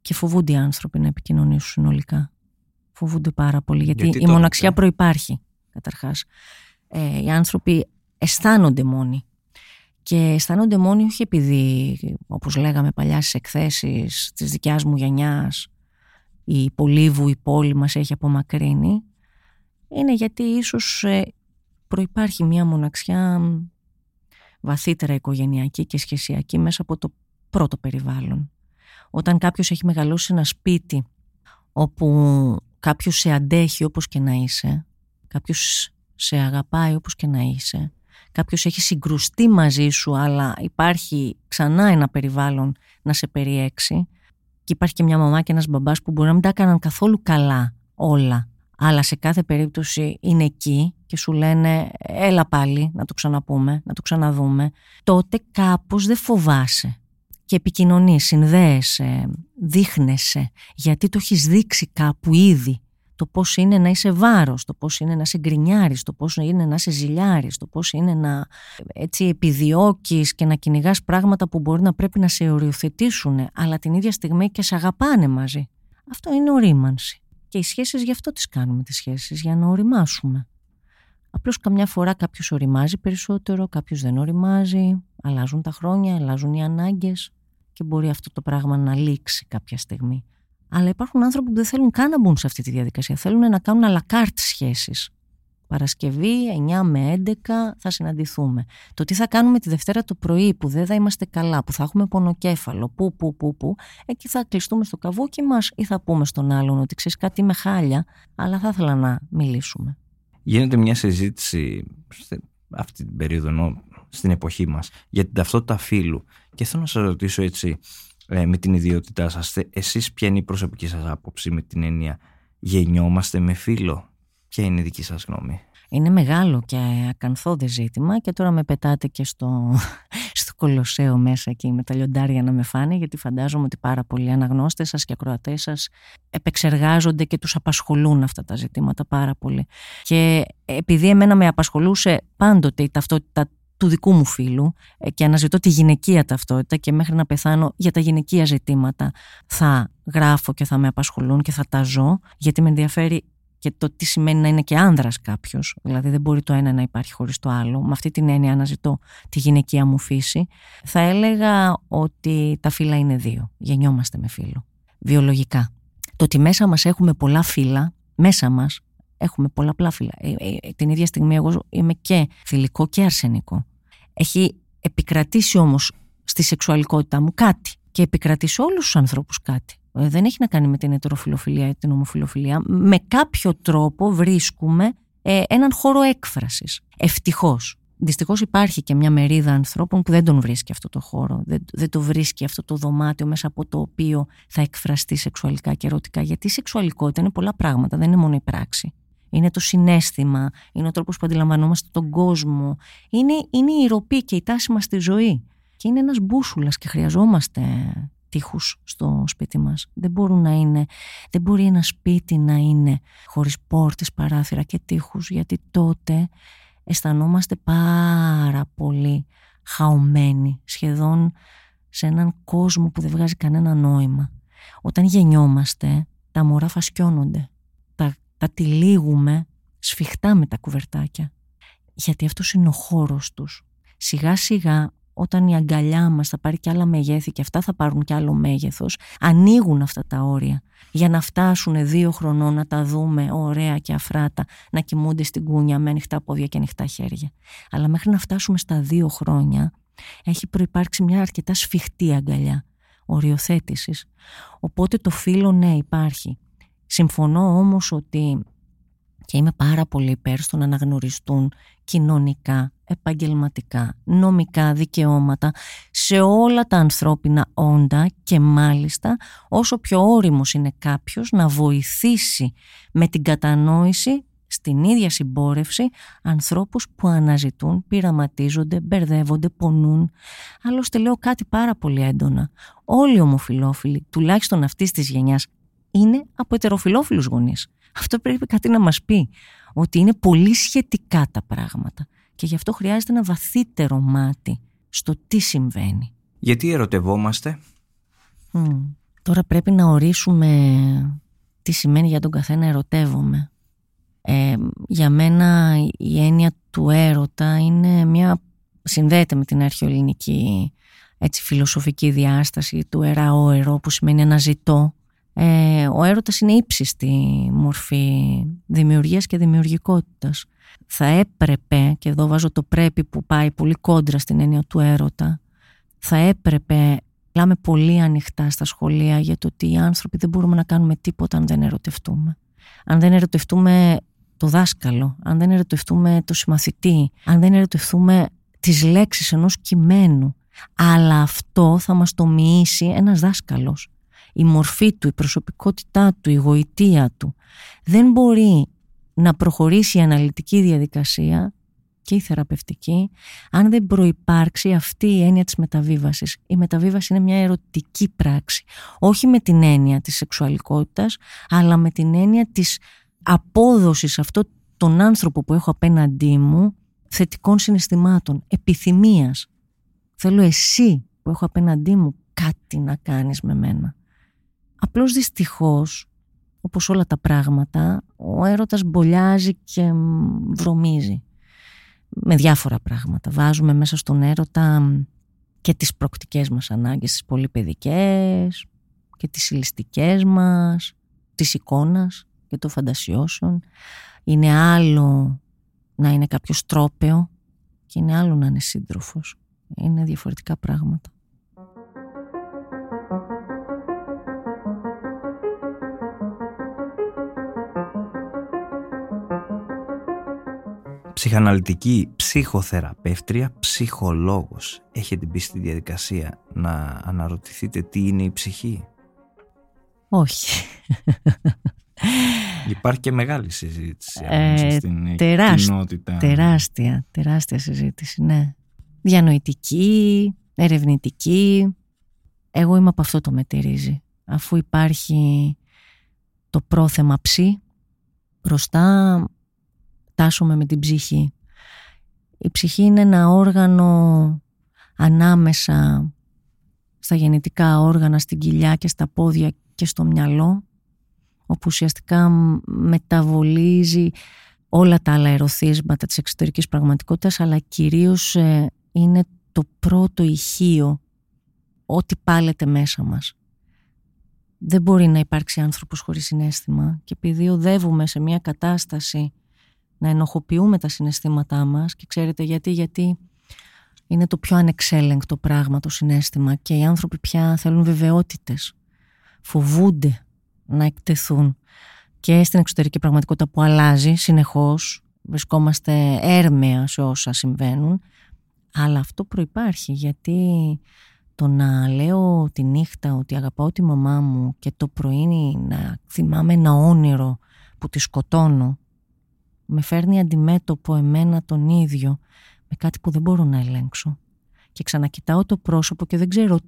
και φοβούνται οι άνθρωποι να επικοινωνήσουν συνολικά. Φοβούνται πάρα πολύ, γιατί, η μοναξιά προϋπάρχει, καταρχάς. Ε, οι άνθρωποι αισθάνονται μόνοι. Και αισθάνονται μόνοι όχι επειδή, όπως λέγαμε παλιά στις εκθέσεις της δικιάς μου γενιάς, η Πολύβου, η πόλη μας έχει απομακρύνει, είναι γιατί ίσως ε, προϋπάρχει μια μοναξιά βαθύτερα οικογενειακή και σχεσιακή μέσα από το πρώτο περιβάλλον. Όταν κάποιος έχει μεγαλώσει σε ένα σπίτι όπου κάποιος σε αντέχει όπως και να είσαι, κάποιος σε αγαπάει όπως και να είσαι, κάποιος έχει συγκρουστεί μαζί σου αλλά υπάρχει ξανά ένα περιβάλλον να σε περιέξει, και υπάρχει και μια μαμά και ένας μπαμπάς που μπορεί να μην τα έκαναν καθόλου καλά όλα. Αλλά σε κάθε περίπτωση είναι εκεί και σου λένε έλα πάλι να το ξαναπούμε, να το ξαναδούμε. Τότε κάπως δεν φοβάσαι και επικοινωνείς, συνδέεσαι, δείχνεσαι γιατί το έχεις δείξει κάπου ήδη το πώς είναι να είσαι βάρος, το πώς είναι να σε γκρινιάρεις, το πώς είναι να σε ζηλιάρεις, το πώς είναι να έτσι επιδιώκεις και να κυνηγάς πράγματα που μπορεί να πρέπει να σε οριοθετήσουν, αλλά την ίδια στιγμή και σε αγαπάνε μαζί. Αυτό είναι ορίμανση. Και οι σχέσεις γι' αυτό τις κάνουμε τις σχέσεις, για να οριμάσουμε. Απλώς καμιά φορά κάποιος οριμάζει περισσότερο, κάποιος δεν οριμάζει, αλλάζουν τα χρόνια, αλλάζουν οι ανάγκες και μπορεί αυτό το πράγμα να λήξει κάποια στιγμή. Αλλά υπάρχουν άνθρωποι που δεν θέλουν καν να μπουν σε αυτή τη διαδικασία. Θέλουν να κάνουν αλακάρτ σχέσεις. Παρασκευή 9 με 11 θα συναντηθούμε. Το τι θα κάνουμε τη Δευτέρα το πρωί που δεν θα είμαστε καλά, που θα έχουμε πονοκέφαλο, που, που, που, που, εκεί θα κλειστούμε στο καβούκι μας ή θα πούμε στον άλλον ότι ξέρεις κάτι με χάλια, αλλά θα ήθελα να μιλήσουμε. Γίνεται μια συζήτηση αυτή την περίοδο, στην εποχή μας, για την ταυτότητα φύλου. Και θέλω να σας ρωτήσω έτσι, ε, με την ιδιότητά σας. Εσείς ποια είναι η προσωπική σας άποψη με την έννοια γεννιόμαστε με φίλο. Ποια είναι η δική σας γνώμη; Είναι μεγάλο και ακαθόδε ζήτημα και τώρα με πετάτε και στο, στο κολοσσέο μέσα εκεί με τα λιοντάρια να με φάνε γιατί φαντάζομαι ότι πάρα πολλοί αναγνώστες σας και ακροατές σας επεξεργάζονται και τους απασχολούν αυτά τα ζητήματα πάρα πολύ. Και επειδή εμένα με απασχολούσε πάντοτε η ταυτότητα του δικού μου φίλου ε, και αναζητώ τη γυναικεία ταυτότητα και μέχρι να πεθάνω για τα γυναικεία ζητήματα θα γράφω και θα με απασχολούν και θα τα ζω γιατί με ενδιαφέρει και το τι σημαίνει να είναι και άνδρας κάποιος. Δηλαδή δεν μπορεί το ένα να υπάρχει χωρίς το άλλο. Με αυτή την έννοια αναζητώ τη γυναικεία μου φύση. Θα έλεγα ότι τα φύλλα είναι δύο. Γεννιόμαστε με φύλλο. Βιολογικά. Το ότι μέσα μας έχουμε πολλά φύλλα, μέσα μας, έχουμε πολλαπλά φύλλα. Ε, ε, την ίδια στιγμή εγώ είμαι και θηλυκό και αρσενικό. Έχει επικρατήσει όμως στη σεξουαλικότητά μου κάτι και επικρατήσει όλους τους ανθρώπους κάτι. Ε, δεν έχει να κάνει με την ετεροφιλοφιλία ή την ομοφιλοφιλία. Με κάποιο τρόπο βρίσκουμε ε, έναν χώρο έκφρασης. Ευτυχώς. Δυστυχώς υπάρχει και μια μερίδα ανθρώπων που δεν τον βρίσκει αυτό το χώρο, δεν, δεν το βρίσκει αυτό το δωμάτιο μέσα από το οποίο θα εκφραστεί σεξουαλικά και ερωτικά. Γιατί η σεξουαλικότητα είναι πολλά πράγματα, δεν είναι μόνο η πράξη. Είναι το συνέστημα, είναι ο τρόπος που αντιλαμβανόμαστε τον κόσμο, είναι, είναι η ροπή και η τάση μας στη ζωή. Και είναι ένας μπούσουλας και χρειαζόμαστε τείχους στο σπίτι μας. Δεν, να είναι, δεν μπορεί ένα σπίτι να είναι χωρίς πόρτες, παράθυρα και τείχους, γιατί τότε αισθανόμαστε πάρα πολύ χαωμένοι, σχεδόν σε έναν κόσμο που δεν βγάζει κανένα νόημα. Όταν γεννιόμαστε, τα μωρά φασκιώνονται. Τα, τα τυλίγουμε σφιχτά με τα κουβερτάκια. Γιατί αυτός είναι ο χώρος τους. Σιγά σιγά όταν η αγκαλιά μας θα πάρει και άλλα μεγέθη και αυτά θα πάρουν και άλλο μέγεθος, ανοίγουν αυτά τα όρια για να φτάσουν δύο χρονών να τα δούμε ωραία και αφράτα, να κοιμούνται στην κούνια με ανοιχτά πόδια και ανοιχτά χέρια. Αλλά μέχρι να φτάσουμε στα δύο χρόνια έχει προϋπάρξει μια αρκετά σφιχτή αγκαλιά οριοθέτησης. Οπότε το φίλο ναι υπάρχει. Συμφωνώ όμως ότι και είμαι πάρα πολύ υπέρ στο να αναγνωριστούν κοινωνικά, επαγγελματικά, νομικά δικαιώματα σε όλα τα ανθρώπινα όντα και μάλιστα όσο πιο όριμος είναι κάποιος να βοηθήσει με την κατανόηση στην ίδια συμπόρευση ανθρώπους που αναζητούν, πειραματίζονται, μπερδεύονται, πονούν. Άλλωστε λέω κάτι πάρα πολύ έντονα. Όλοι οι ομοφιλόφιλοι, τουλάχιστον αυτής της γενιάς, είναι από ετεροφιλόφιλους γονείς. Αυτό πρέπει κάτι να μας πει, ότι είναι πολύ σχετικά τα πράγματα και γι' αυτό χρειάζεται ένα βαθύτερο μάτι στο τι συμβαίνει. Γιατί ερωτευόμαστε; Τώρα πρέπει να ορίσουμε τι σημαίνει για τον καθένα ερωτεύομαι. Ε, για μένα η έννοια του έρωτα είναι μια συνδέεται με την αρχαιοελληνική έτσι, φιλοσοφική διάσταση του εραώ που σημαίνει αναζητώ ε, ο έρωτας είναι ύψιστη μορφή δημιουργίας και δημιουργικότητας. Θα έπρεπε, και εδώ βάζω το πρέπει που πάει πολύ κόντρα στην έννοια του έρωτα, θα έπρεπε, μιλάμε πολύ ανοιχτά στα σχολεία για το ότι οι άνθρωποι δεν μπορούμε να κάνουμε τίποτα αν δεν ερωτευτούμε. Αν δεν ερωτευτούμε το δάσκαλο, αν δεν ερωτευτούμε το συμμαθητή, αν δεν ερωτευτούμε τις λέξεις ενός κειμένου. Αλλά αυτό θα μας το μοιήσει ένας δάσκαλος η μορφή του, η προσωπικότητά του, η γοητεία του δεν μπορεί να προχωρήσει η αναλυτική διαδικασία και η θεραπευτική αν δεν προϋπάρξει αυτή η έννοια της μεταβίβασης. Η μεταβίβαση είναι μια ερωτική πράξη, όχι με την έννοια της σεξουαλικότητας, αλλά με την έννοια της απόδοσης αυτό τον άνθρωπο που έχω απέναντί μου θετικών συναισθημάτων, επιθυμίας. Θέλω εσύ που έχω απέναντί μου κάτι να κάνεις με μένα. Απλώς δυστυχώς, όπως όλα τα πράγματα, ο έρωτας μπολιάζει και βρωμίζει με διάφορα πράγματα. Βάζουμε μέσα στον έρωτα και τις προκτικές μας ανάγκες, τις πολυπαιδικές και τις συλλιστικές μας, της εικόνας και των φαντασιώσεων. Είναι άλλο να είναι κάποιος τρόπεο και είναι άλλο να είναι σύντροφος. Είναι διαφορετικά πράγματα. Ψυχαναλυτική ψυχοθεραπεύτρια, ψυχολόγος. Έχετε μπει στη διαδικασία να αναρωτηθείτε τι είναι η ψυχή; Όχι. Υπάρχει και μεγάλη συζήτηση ε, στην τεράσ, κοινότητα. Τεράστια, τεράστια συζήτηση, ναι. Διανοητική, ερευνητική. Εγώ είμαι από αυτό το μετερίζει. Αφού υπάρχει το πρόθεμα ψή, μπροστά τάσουμε με την ψυχή. Η ψυχή είναι ένα όργανο ανάμεσα στα γεννητικά όργανα, στην κοιλιά και στα πόδια και στο μυαλό, όπου ουσιαστικά μεταβολίζει όλα τα άλλα ερωθίσματα της εξωτερικής πραγματικότητας, αλλά κυρίως ε, είναι το πρώτο ηχείο ό,τι πάλεται μέσα μας. δεν μπορεί να υπάρξει άνθρωπος χωρίς συνέστημα και επειδή οδεύουμε σε μια κατάσταση να ενοχοποιούμε τα συναισθήματά μας και ξέρετε γιατί, γιατί είναι το πιο ανεξέλεγκτο πράγμα το συνέστημα και οι άνθρωποι πια θέλουν βεβαιότητες, φοβούνται να εκτεθούν και στην εξωτερική πραγματικότητα που αλλάζει συνεχώς, βρισκόμαστε έρμεα σε όσα συμβαίνουν, αλλά αυτό προϋπάρχει γιατί το να λέω τη νύχτα ότι αγαπάω τη μαμά μου και το πρωί να θυμάμαι ένα όνειρο που τη σκοτώνω με φέρνει αντιμέτωπο εμένα τον ίδιο με κάτι που δεν μπορώ να ελέγξω και ξανακοιτάω το πρόσωπο και δεν ξέρω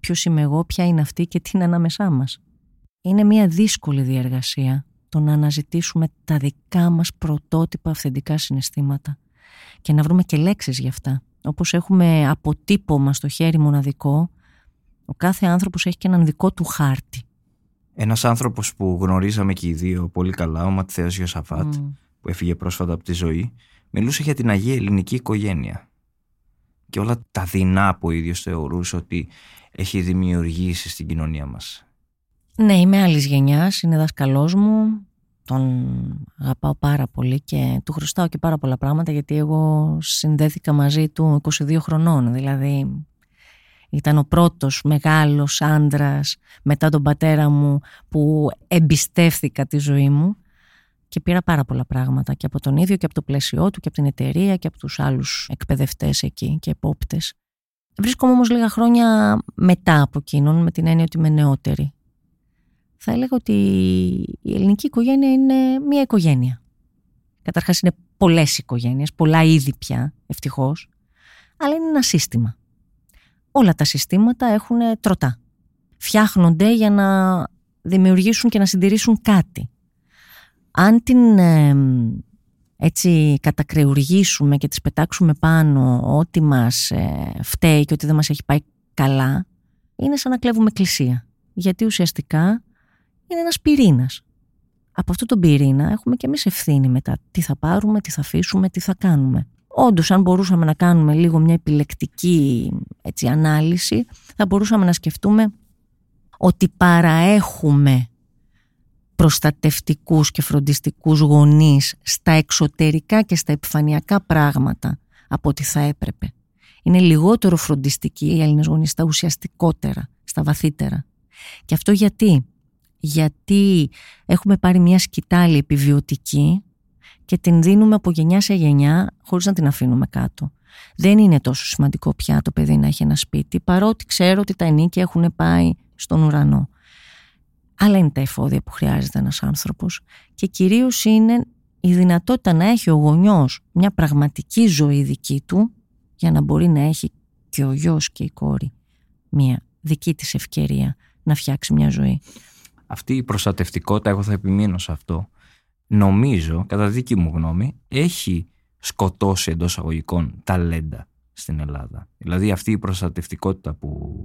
ποιος είμαι εγώ, ποια είναι αυτή και τι είναι ανάμεσά μας. Είναι μια δύσκολη διεργασία το να αναζητήσουμε τα δικά μας πρωτότυπα αυθεντικά συναισθήματα και να βρούμε και λέξεις γι' αυτά. Όπως έχουμε αποτύπωμα στο χέρι μοναδικό, ο κάθε άνθρωπος έχει και έναν δικό του χάρτη. Ένας άνθρωπος που γνωρίζαμε και οι δύο πολύ καλά, ο Ματθαίος Γιωσαφάτ, που έφυγε πρόσφατα από τη ζωή, μιλούσε για την Αγία Ελληνική οικογένεια και όλα τα δεινά που ο ίδιος θεωρούσε ότι έχει δημιουργήσει στην κοινωνία μας. Ναι, είμαι άλλης γενιάς, είναι δάσκαλό μου. Τον αγαπάω πάρα πολύ και του χρωστάω και πάρα πολλά πράγματα γιατί εγώ συνδέθηκα μαζί του 22 χρονών. Δηλαδή ήταν ο πρώτος μεγάλος άντρας μετά τον πατέρα μου που εμπιστεύθηκα τη ζωή μου και πήρα πάρα πολλά πράγματα και από τον ίδιο και από το πλαίσιό του και από την εταιρεία και από τους άλλους εκπαιδευτές εκεί και επόπτες. Βρίσκομαι όμως λίγα χρόνια μετά από εκείνον με την έννοια ότι είμαι νεότερη θα έλεγα ότι η ελληνική οικογένεια είναι μία οικογένεια. Καταρχάς είναι πολλές οικογένειες, πολλά είδη πια, ευτυχώς, αλλά είναι ένα σύστημα. Όλα τα συστήματα έχουν τροτά. Φτιάχνονται για να δημιουργήσουν και να συντηρήσουν κάτι. Αν την έτσι κατακρεουργήσουμε και τις πετάξουμε πάνω ό,τι μας ε, φταίει και ότι δεν μας έχει πάει καλά, είναι σαν να κλέβουμε εκκλησία. Γιατί ουσιαστικά είναι ένας πυρήνας. Από αυτόν τον πυρήνα έχουμε και εμείς ευθύνη μετά. Τι θα πάρουμε, τι θα αφήσουμε, τι θα κάνουμε. Όντως, αν μπορούσαμε να κάνουμε λίγο μια επιλεκτική έτσι, ανάλυση, θα μπορούσαμε να σκεφτούμε ότι παραέχουμε προστατευτικούς και φροντιστικούς γονείς στα εξωτερικά και στα επιφανειακά πράγματα από ό,τι θα έπρεπε. Είναι λιγότερο φροντιστικοί οι Έλληνες γονείς στα ουσιαστικότερα, στα βαθύτερα. Και αυτό γιατί; Γιατί έχουμε πάρει μια σκητάλη επιβιωτική και την δίνουμε από γενιά σε γενιά χωρίς να την αφήνουμε κάτω. Δεν είναι τόσο σημαντικό πια το παιδί να έχει ένα σπίτι, παρότι ξέρω ότι τα ενίκια έχουν πάει στον ουρανό. Άλλα είναι τα εφόδια που χρειάζεται ένας άνθρωπος και κυρίως είναι η δυνατότητα να έχει ο γονιός μια πραγματική ζωή δική του για να μπορεί να έχει και ο γιος και η κόρη μια δική της ευκαιρία να φτιάξει μια ζωή αυτή η προστατευτικότητα, εγώ θα επιμείνω σε αυτό, νομίζω, κατά δική μου γνώμη, έχει σκοτώσει εντός αγωγικών ταλέντα στην Ελλάδα. Δηλαδή αυτή η προστατευτικότητα που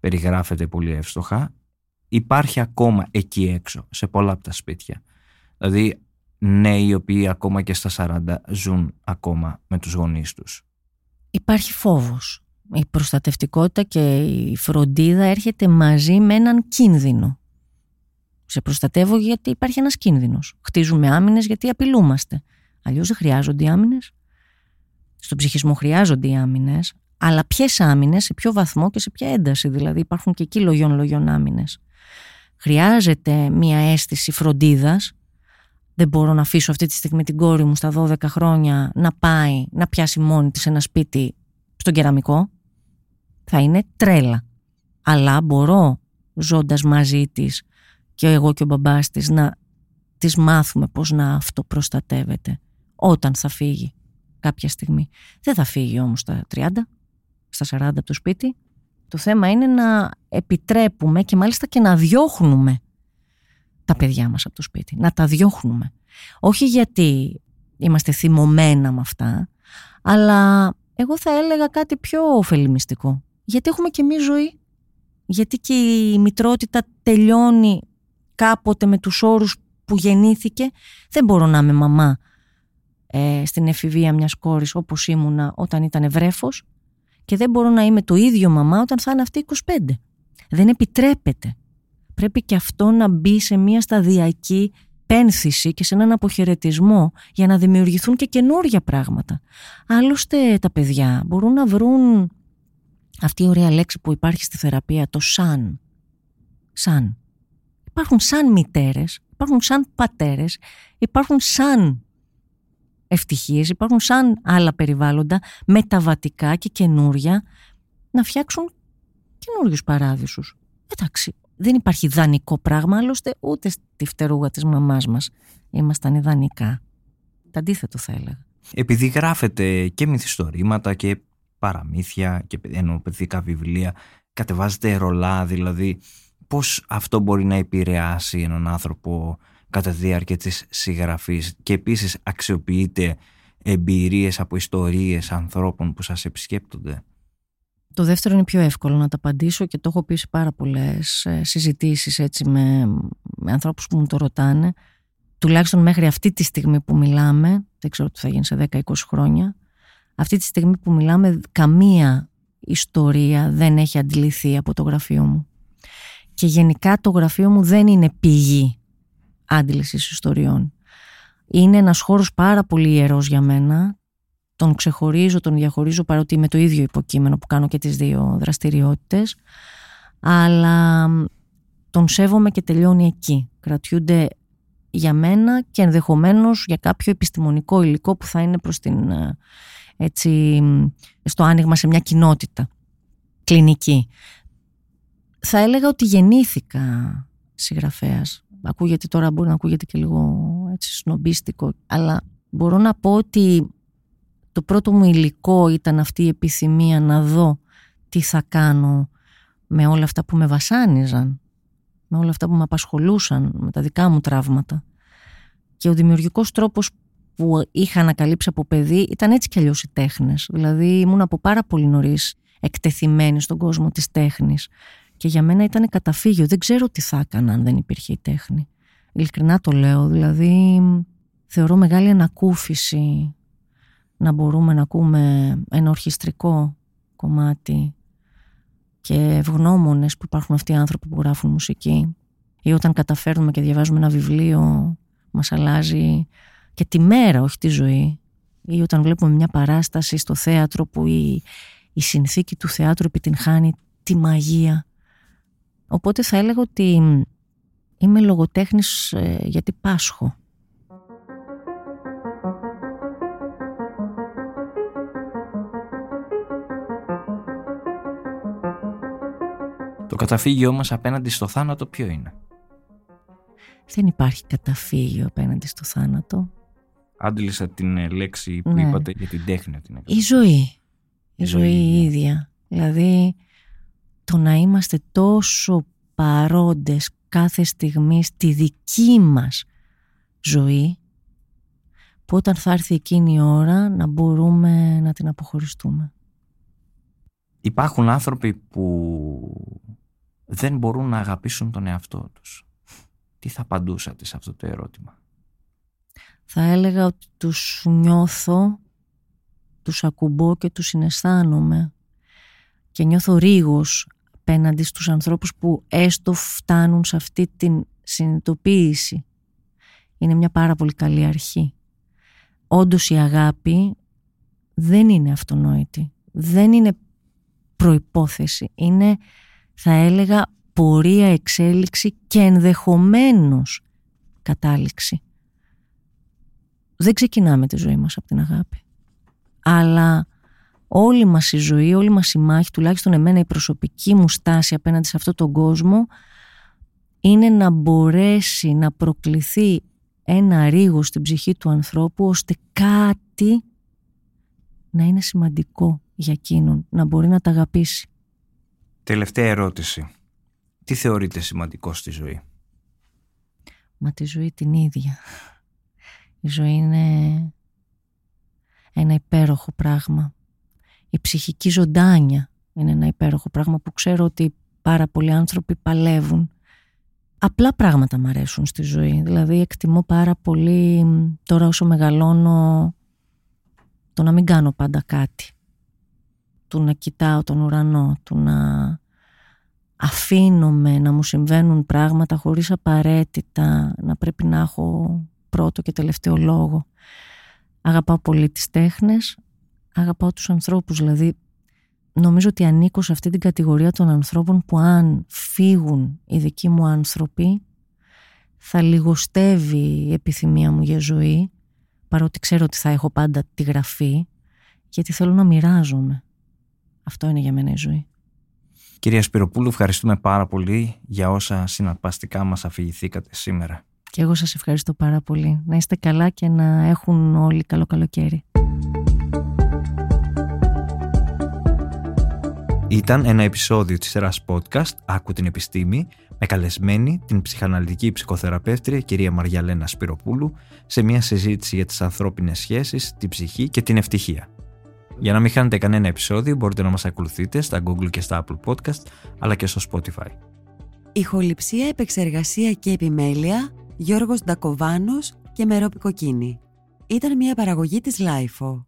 περιγράφεται πολύ εύστοχα υπάρχει ακόμα εκεί έξω, σε πολλά από τα σπίτια. Δηλαδή νέοι οι οποίοι ακόμα και στα 40 ζουν ακόμα με τους γονείς τους. Υπάρχει φόβος. Η προστατευτικότητα και η φροντίδα έρχεται μαζί με έναν κίνδυνο. Σε προστατεύω γιατί υπάρχει ένας κίνδυνος. Χτίζουμε άμυνες γιατί απειλούμαστε. Αλλιώς δεν χρειάζονται οι άμυνες. Στον ψυχισμό χρειάζονται οι άμυνες, αλλά ποιες άμυνες, σε ποιο βαθμό και σε ποια ένταση. Δηλαδή υπάρχουν και εκεί λογιών-λογιών άμυνες. Χρειάζεται μια αίσθηση φροντίδας. Δεν μπορώ να αφήσω αυτή τη στιγμή την κόρη μου στα 12 χρόνια να πάει να πιάσει μόνη της ένα σπίτι στον κεραμικό. Θα είναι τρέλα. Αλλά μπορώ ζώντας μαζί της και εγώ και ο μπαμπάς της να της μάθουμε πώς να αυτοπροστατεύεται όταν θα φύγει κάποια στιγμή. Δεν θα φύγει όμως στα 30, στα 40 από το σπίτι. Το θέμα είναι να επιτρέπουμε και μάλιστα και να διώχνουμε τα παιδιά μας από το σπίτι. Να τα διώχνουμε. Όχι γιατί είμαστε θυμωμένα με αυτά, αλλά εγώ θα έλεγα κάτι πιο ωφελημιστικό. Γιατί έχουμε και εμείς ζωή. Γιατί και η μητρότητα τελειώνει κάποτε με τους όρους που γεννήθηκε δεν μπορώ να είμαι μαμά ε, στην εφηβεία μιας κόρης όπως ήμουνα όταν ήταν βρέφος και δεν μπορώ να είμαι το ίδιο μαμά όταν θα είναι αυτή 25. Δεν επιτρέπεται. πρέπει και αυτό να μπει σε μια σταδιακή πένθηση και σε έναν αποχαιρετισμό για να δημιουργηθούν και καινούργια πράγματα. Άλλωστε τα παιδιά μπορούν να βρουν αυτή η ωραία λέξη που υπάρχει στη θεραπεία, το σαν. Σαν. Υπάρχουν σαν μητέρες, υπάρχουν σαν πατέρες, υπάρχουν σαν ευτυχίες, υπάρχουν σαν άλλα περιβάλλοντα μεταβατικά και καινούρια να φτιάξουν καινούριους παράδεισους. Εντάξει, δεν υπάρχει δανεικό πράγμα, άλλωστε ούτε στη φτερούγα της μαμάς μας ήμασταν ιδανικά. Το αντίθετο θα έλεγα. Επειδή γράφετε και μυθιστορήματα και παραμύθια και ενώ παιδικά βιβλία, κατεβάζετε ρολά δηλαδή, πώς αυτό μπορεί να επηρεάσει έναν άνθρωπο κατά τη διάρκεια της συγγραφής και επίσης αξιοποιείτε εμπειρίες από ιστορίες ανθρώπων που σας επισκέπτονται; Το δεύτερο είναι πιο εύκολο να τα απαντήσω και το έχω πει σε πάρα πολλές ε, συζητήσεις έτσι με, με ανθρώπους που μου το ρωτάνε. Τουλάχιστον μέχρι αυτή τη στιγμή που μιλάμε, δεν ξέρω τι θα γίνει σε 10-20 χρόνια, αυτή τη στιγμή που μιλάμε, καμία ιστορία δεν έχει αντιληθεί από το γραφείο μου. Και γενικά το γραφείο μου δεν είναι πηγή άντλησης ιστοριών. Είναι ένας χώρος πάρα πολύ ιερός για μένα τον ξεχωρίζω, τον διαχωρίζω παρότι είμαι το ίδιο υποκείμενο που κάνω και τις δύο δραστηριότητες αλλά τον σέβομαι και τελειώνει εκεί. Κρατιούνται για μένα και ενδεχομένως για κάποιο επιστημονικό υλικό που θα είναι προς την, ε, έτσι, στο άνοιγμα σε μια κοινότητα κλινική. Θα έλεγα ότι γεννήθηκα συγγραφέας. Ακούγεται τώρα, μπορεί να ακούγεται και λίγο έτσι σνομπίστικο, αλλά μπορώ να πω ότι το πρώτο μου υλικό ήταν αυτή η επιθυμία να δω τι θα κάνω με όλα αυτά που με βασάνιζαν, με όλα αυτά που με απασχολούσαν, με τα δικά μου τραύματα. Και ο δημιουργικός τρόπος που είχα ανακαλύψει από παιδί ήταν έτσι κι αλλιώς οι τέχνες. Δηλαδή ήμουν από πάρα πολύ νωρίς εκτεθειμένη στον κόσμο της τέχνης. Και για μένα ήταν καταφύγιο. Δεν ξέρω τι θα έκανα αν δεν υπήρχε η τέχνη. Ειλικρινά το λέω. Δηλαδή θεωρώ μεγάλη ανακούφιση να μπορούμε να ακούμε ένα ορχιστρικό κομμάτι και ευγνώμονες που υπάρχουν αυτοί οι άνθρωποι που γράφουν μουσική ή όταν καταφέρνουμε και διαβάζουμε ένα βιβλίο μας αλλάζει και τη μέρα όχι τη ζωή ή όταν βλέπουμε μια παράσταση στο θέατρο που η, η συνθήκη του θεάτρου επιτυγχάνει τη μαγεία οπότε θα έλεγα ότι είμαι λογοτέχνης ε, γιατί πάσχω καταφύγιο μας απέναντι στο θάνατο ποιο είναι; Δεν υπάρχει καταφύγιο απέναντι στο θάνατο. Άντλησα την ε, λέξη που ναι. είπατε για την τέχνη. Την η ζωή. Η, ζωή, η ίδια. Δηλαδή το να είμαστε τόσο παρόντες κάθε στιγμή στη δική μας ζωή που όταν θα έρθει εκείνη η ώρα να μπορούμε να την αποχωριστούμε. Υπάρχουν άνθρωποι που δεν μπορούν να αγαπήσουν τον εαυτό τους. Τι θα απαντούσατε σε αυτό το ερώτημα; Θα έλεγα ότι τους νιώθω, τους ακουμπώ και τους συναισθάνομαι και νιώθω ρίγος απέναντι στους ανθρώπους που έστω φτάνουν σε αυτή την συνειδητοποίηση. Είναι μια πάρα πολύ καλή αρχή. Όντως η αγάπη δεν είναι αυτονόητη. Δεν είναι προϋπόθεση. Είναι θα έλεγα πορεία εξέλιξη και ενδεχομένως κατάληξη. Δεν ξεκινάμε τη ζωή μας από την αγάπη. Αλλά όλη μας η ζωή, όλη μας η μάχη, τουλάχιστον εμένα η προσωπική μου στάση απέναντι σε αυτόν τον κόσμο είναι να μπορέσει να προκληθεί ένα ρίγο στην ψυχή του ανθρώπου ώστε κάτι να είναι σημαντικό για εκείνον, να μπορεί να τα αγαπήσει. Τελευταία ερώτηση. Τι θεωρείτε σημαντικό στη ζωή; Μα τη ζωή την ίδια. Η ζωή είναι ένα υπέροχο πράγμα. Η ψυχική ζωντάνια είναι ένα υπέροχο πράγμα που ξέρω ότι πάρα πολλοί άνθρωποι παλεύουν. Απλά πράγματα μου αρέσουν στη ζωή. Δηλαδή εκτιμώ πάρα πολύ τώρα όσο μεγαλώνω το να μην κάνω πάντα κάτι του να κοιτάω τον ουρανό, του να αφήνομαι να μου συμβαίνουν πράγματα χωρίς απαραίτητα να πρέπει να έχω πρώτο και τελευταίο λόγο. Αγαπάω πολύ τις τέχνες, αγαπάω τους ανθρώπους, δηλαδή νομίζω ότι ανήκω σε αυτή την κατηγορία των ανθρώπων που αν φύγουν οι δικοί μου άνθρωποι θα λιγοστεύει η επιθυμία μου για ζωή παρότι ξέρω ότι θα έχω πάντα τη γραφή γιατί θέλω να μοιράζομαι. Αυτό είναι για μένα η ζωή. Κυρία Σπυροπούλου, ευχαριστούμε πάρα πολύ για όσα συναρπαστικά μας αφηγηθήκατε σήμερα. Και εγώ σας ευχαριστώ πάρα πολύ. Να είστε καλά και να έχουν όλοι καλό καλοκαίρι. Ήταν ένα επεισόδιο της σειράς podcast «Άκου την επιστήμη» με καλεσμένη την ψυχαναλυτική ψυχοθεραπεύτρια κυρία Μαριαλένα Σπυροπούλου σε μια συζήτηση για τις ανθρώπινες σχέσεις, την ψυχή και την ευτυχία. Για να μην χάνετε κανένα επεισόδιο μπορείτε να μας ακολουθείτε στα Google και στα Apple Podcast αλλά και στο Spotify. Ηχοληψία, επεξεργασία και επιμέλεια Γιώργος Ντακοβάνος και Μερόπη Κοκκίνη. Ήταν μια παραγωγή της Lifeo.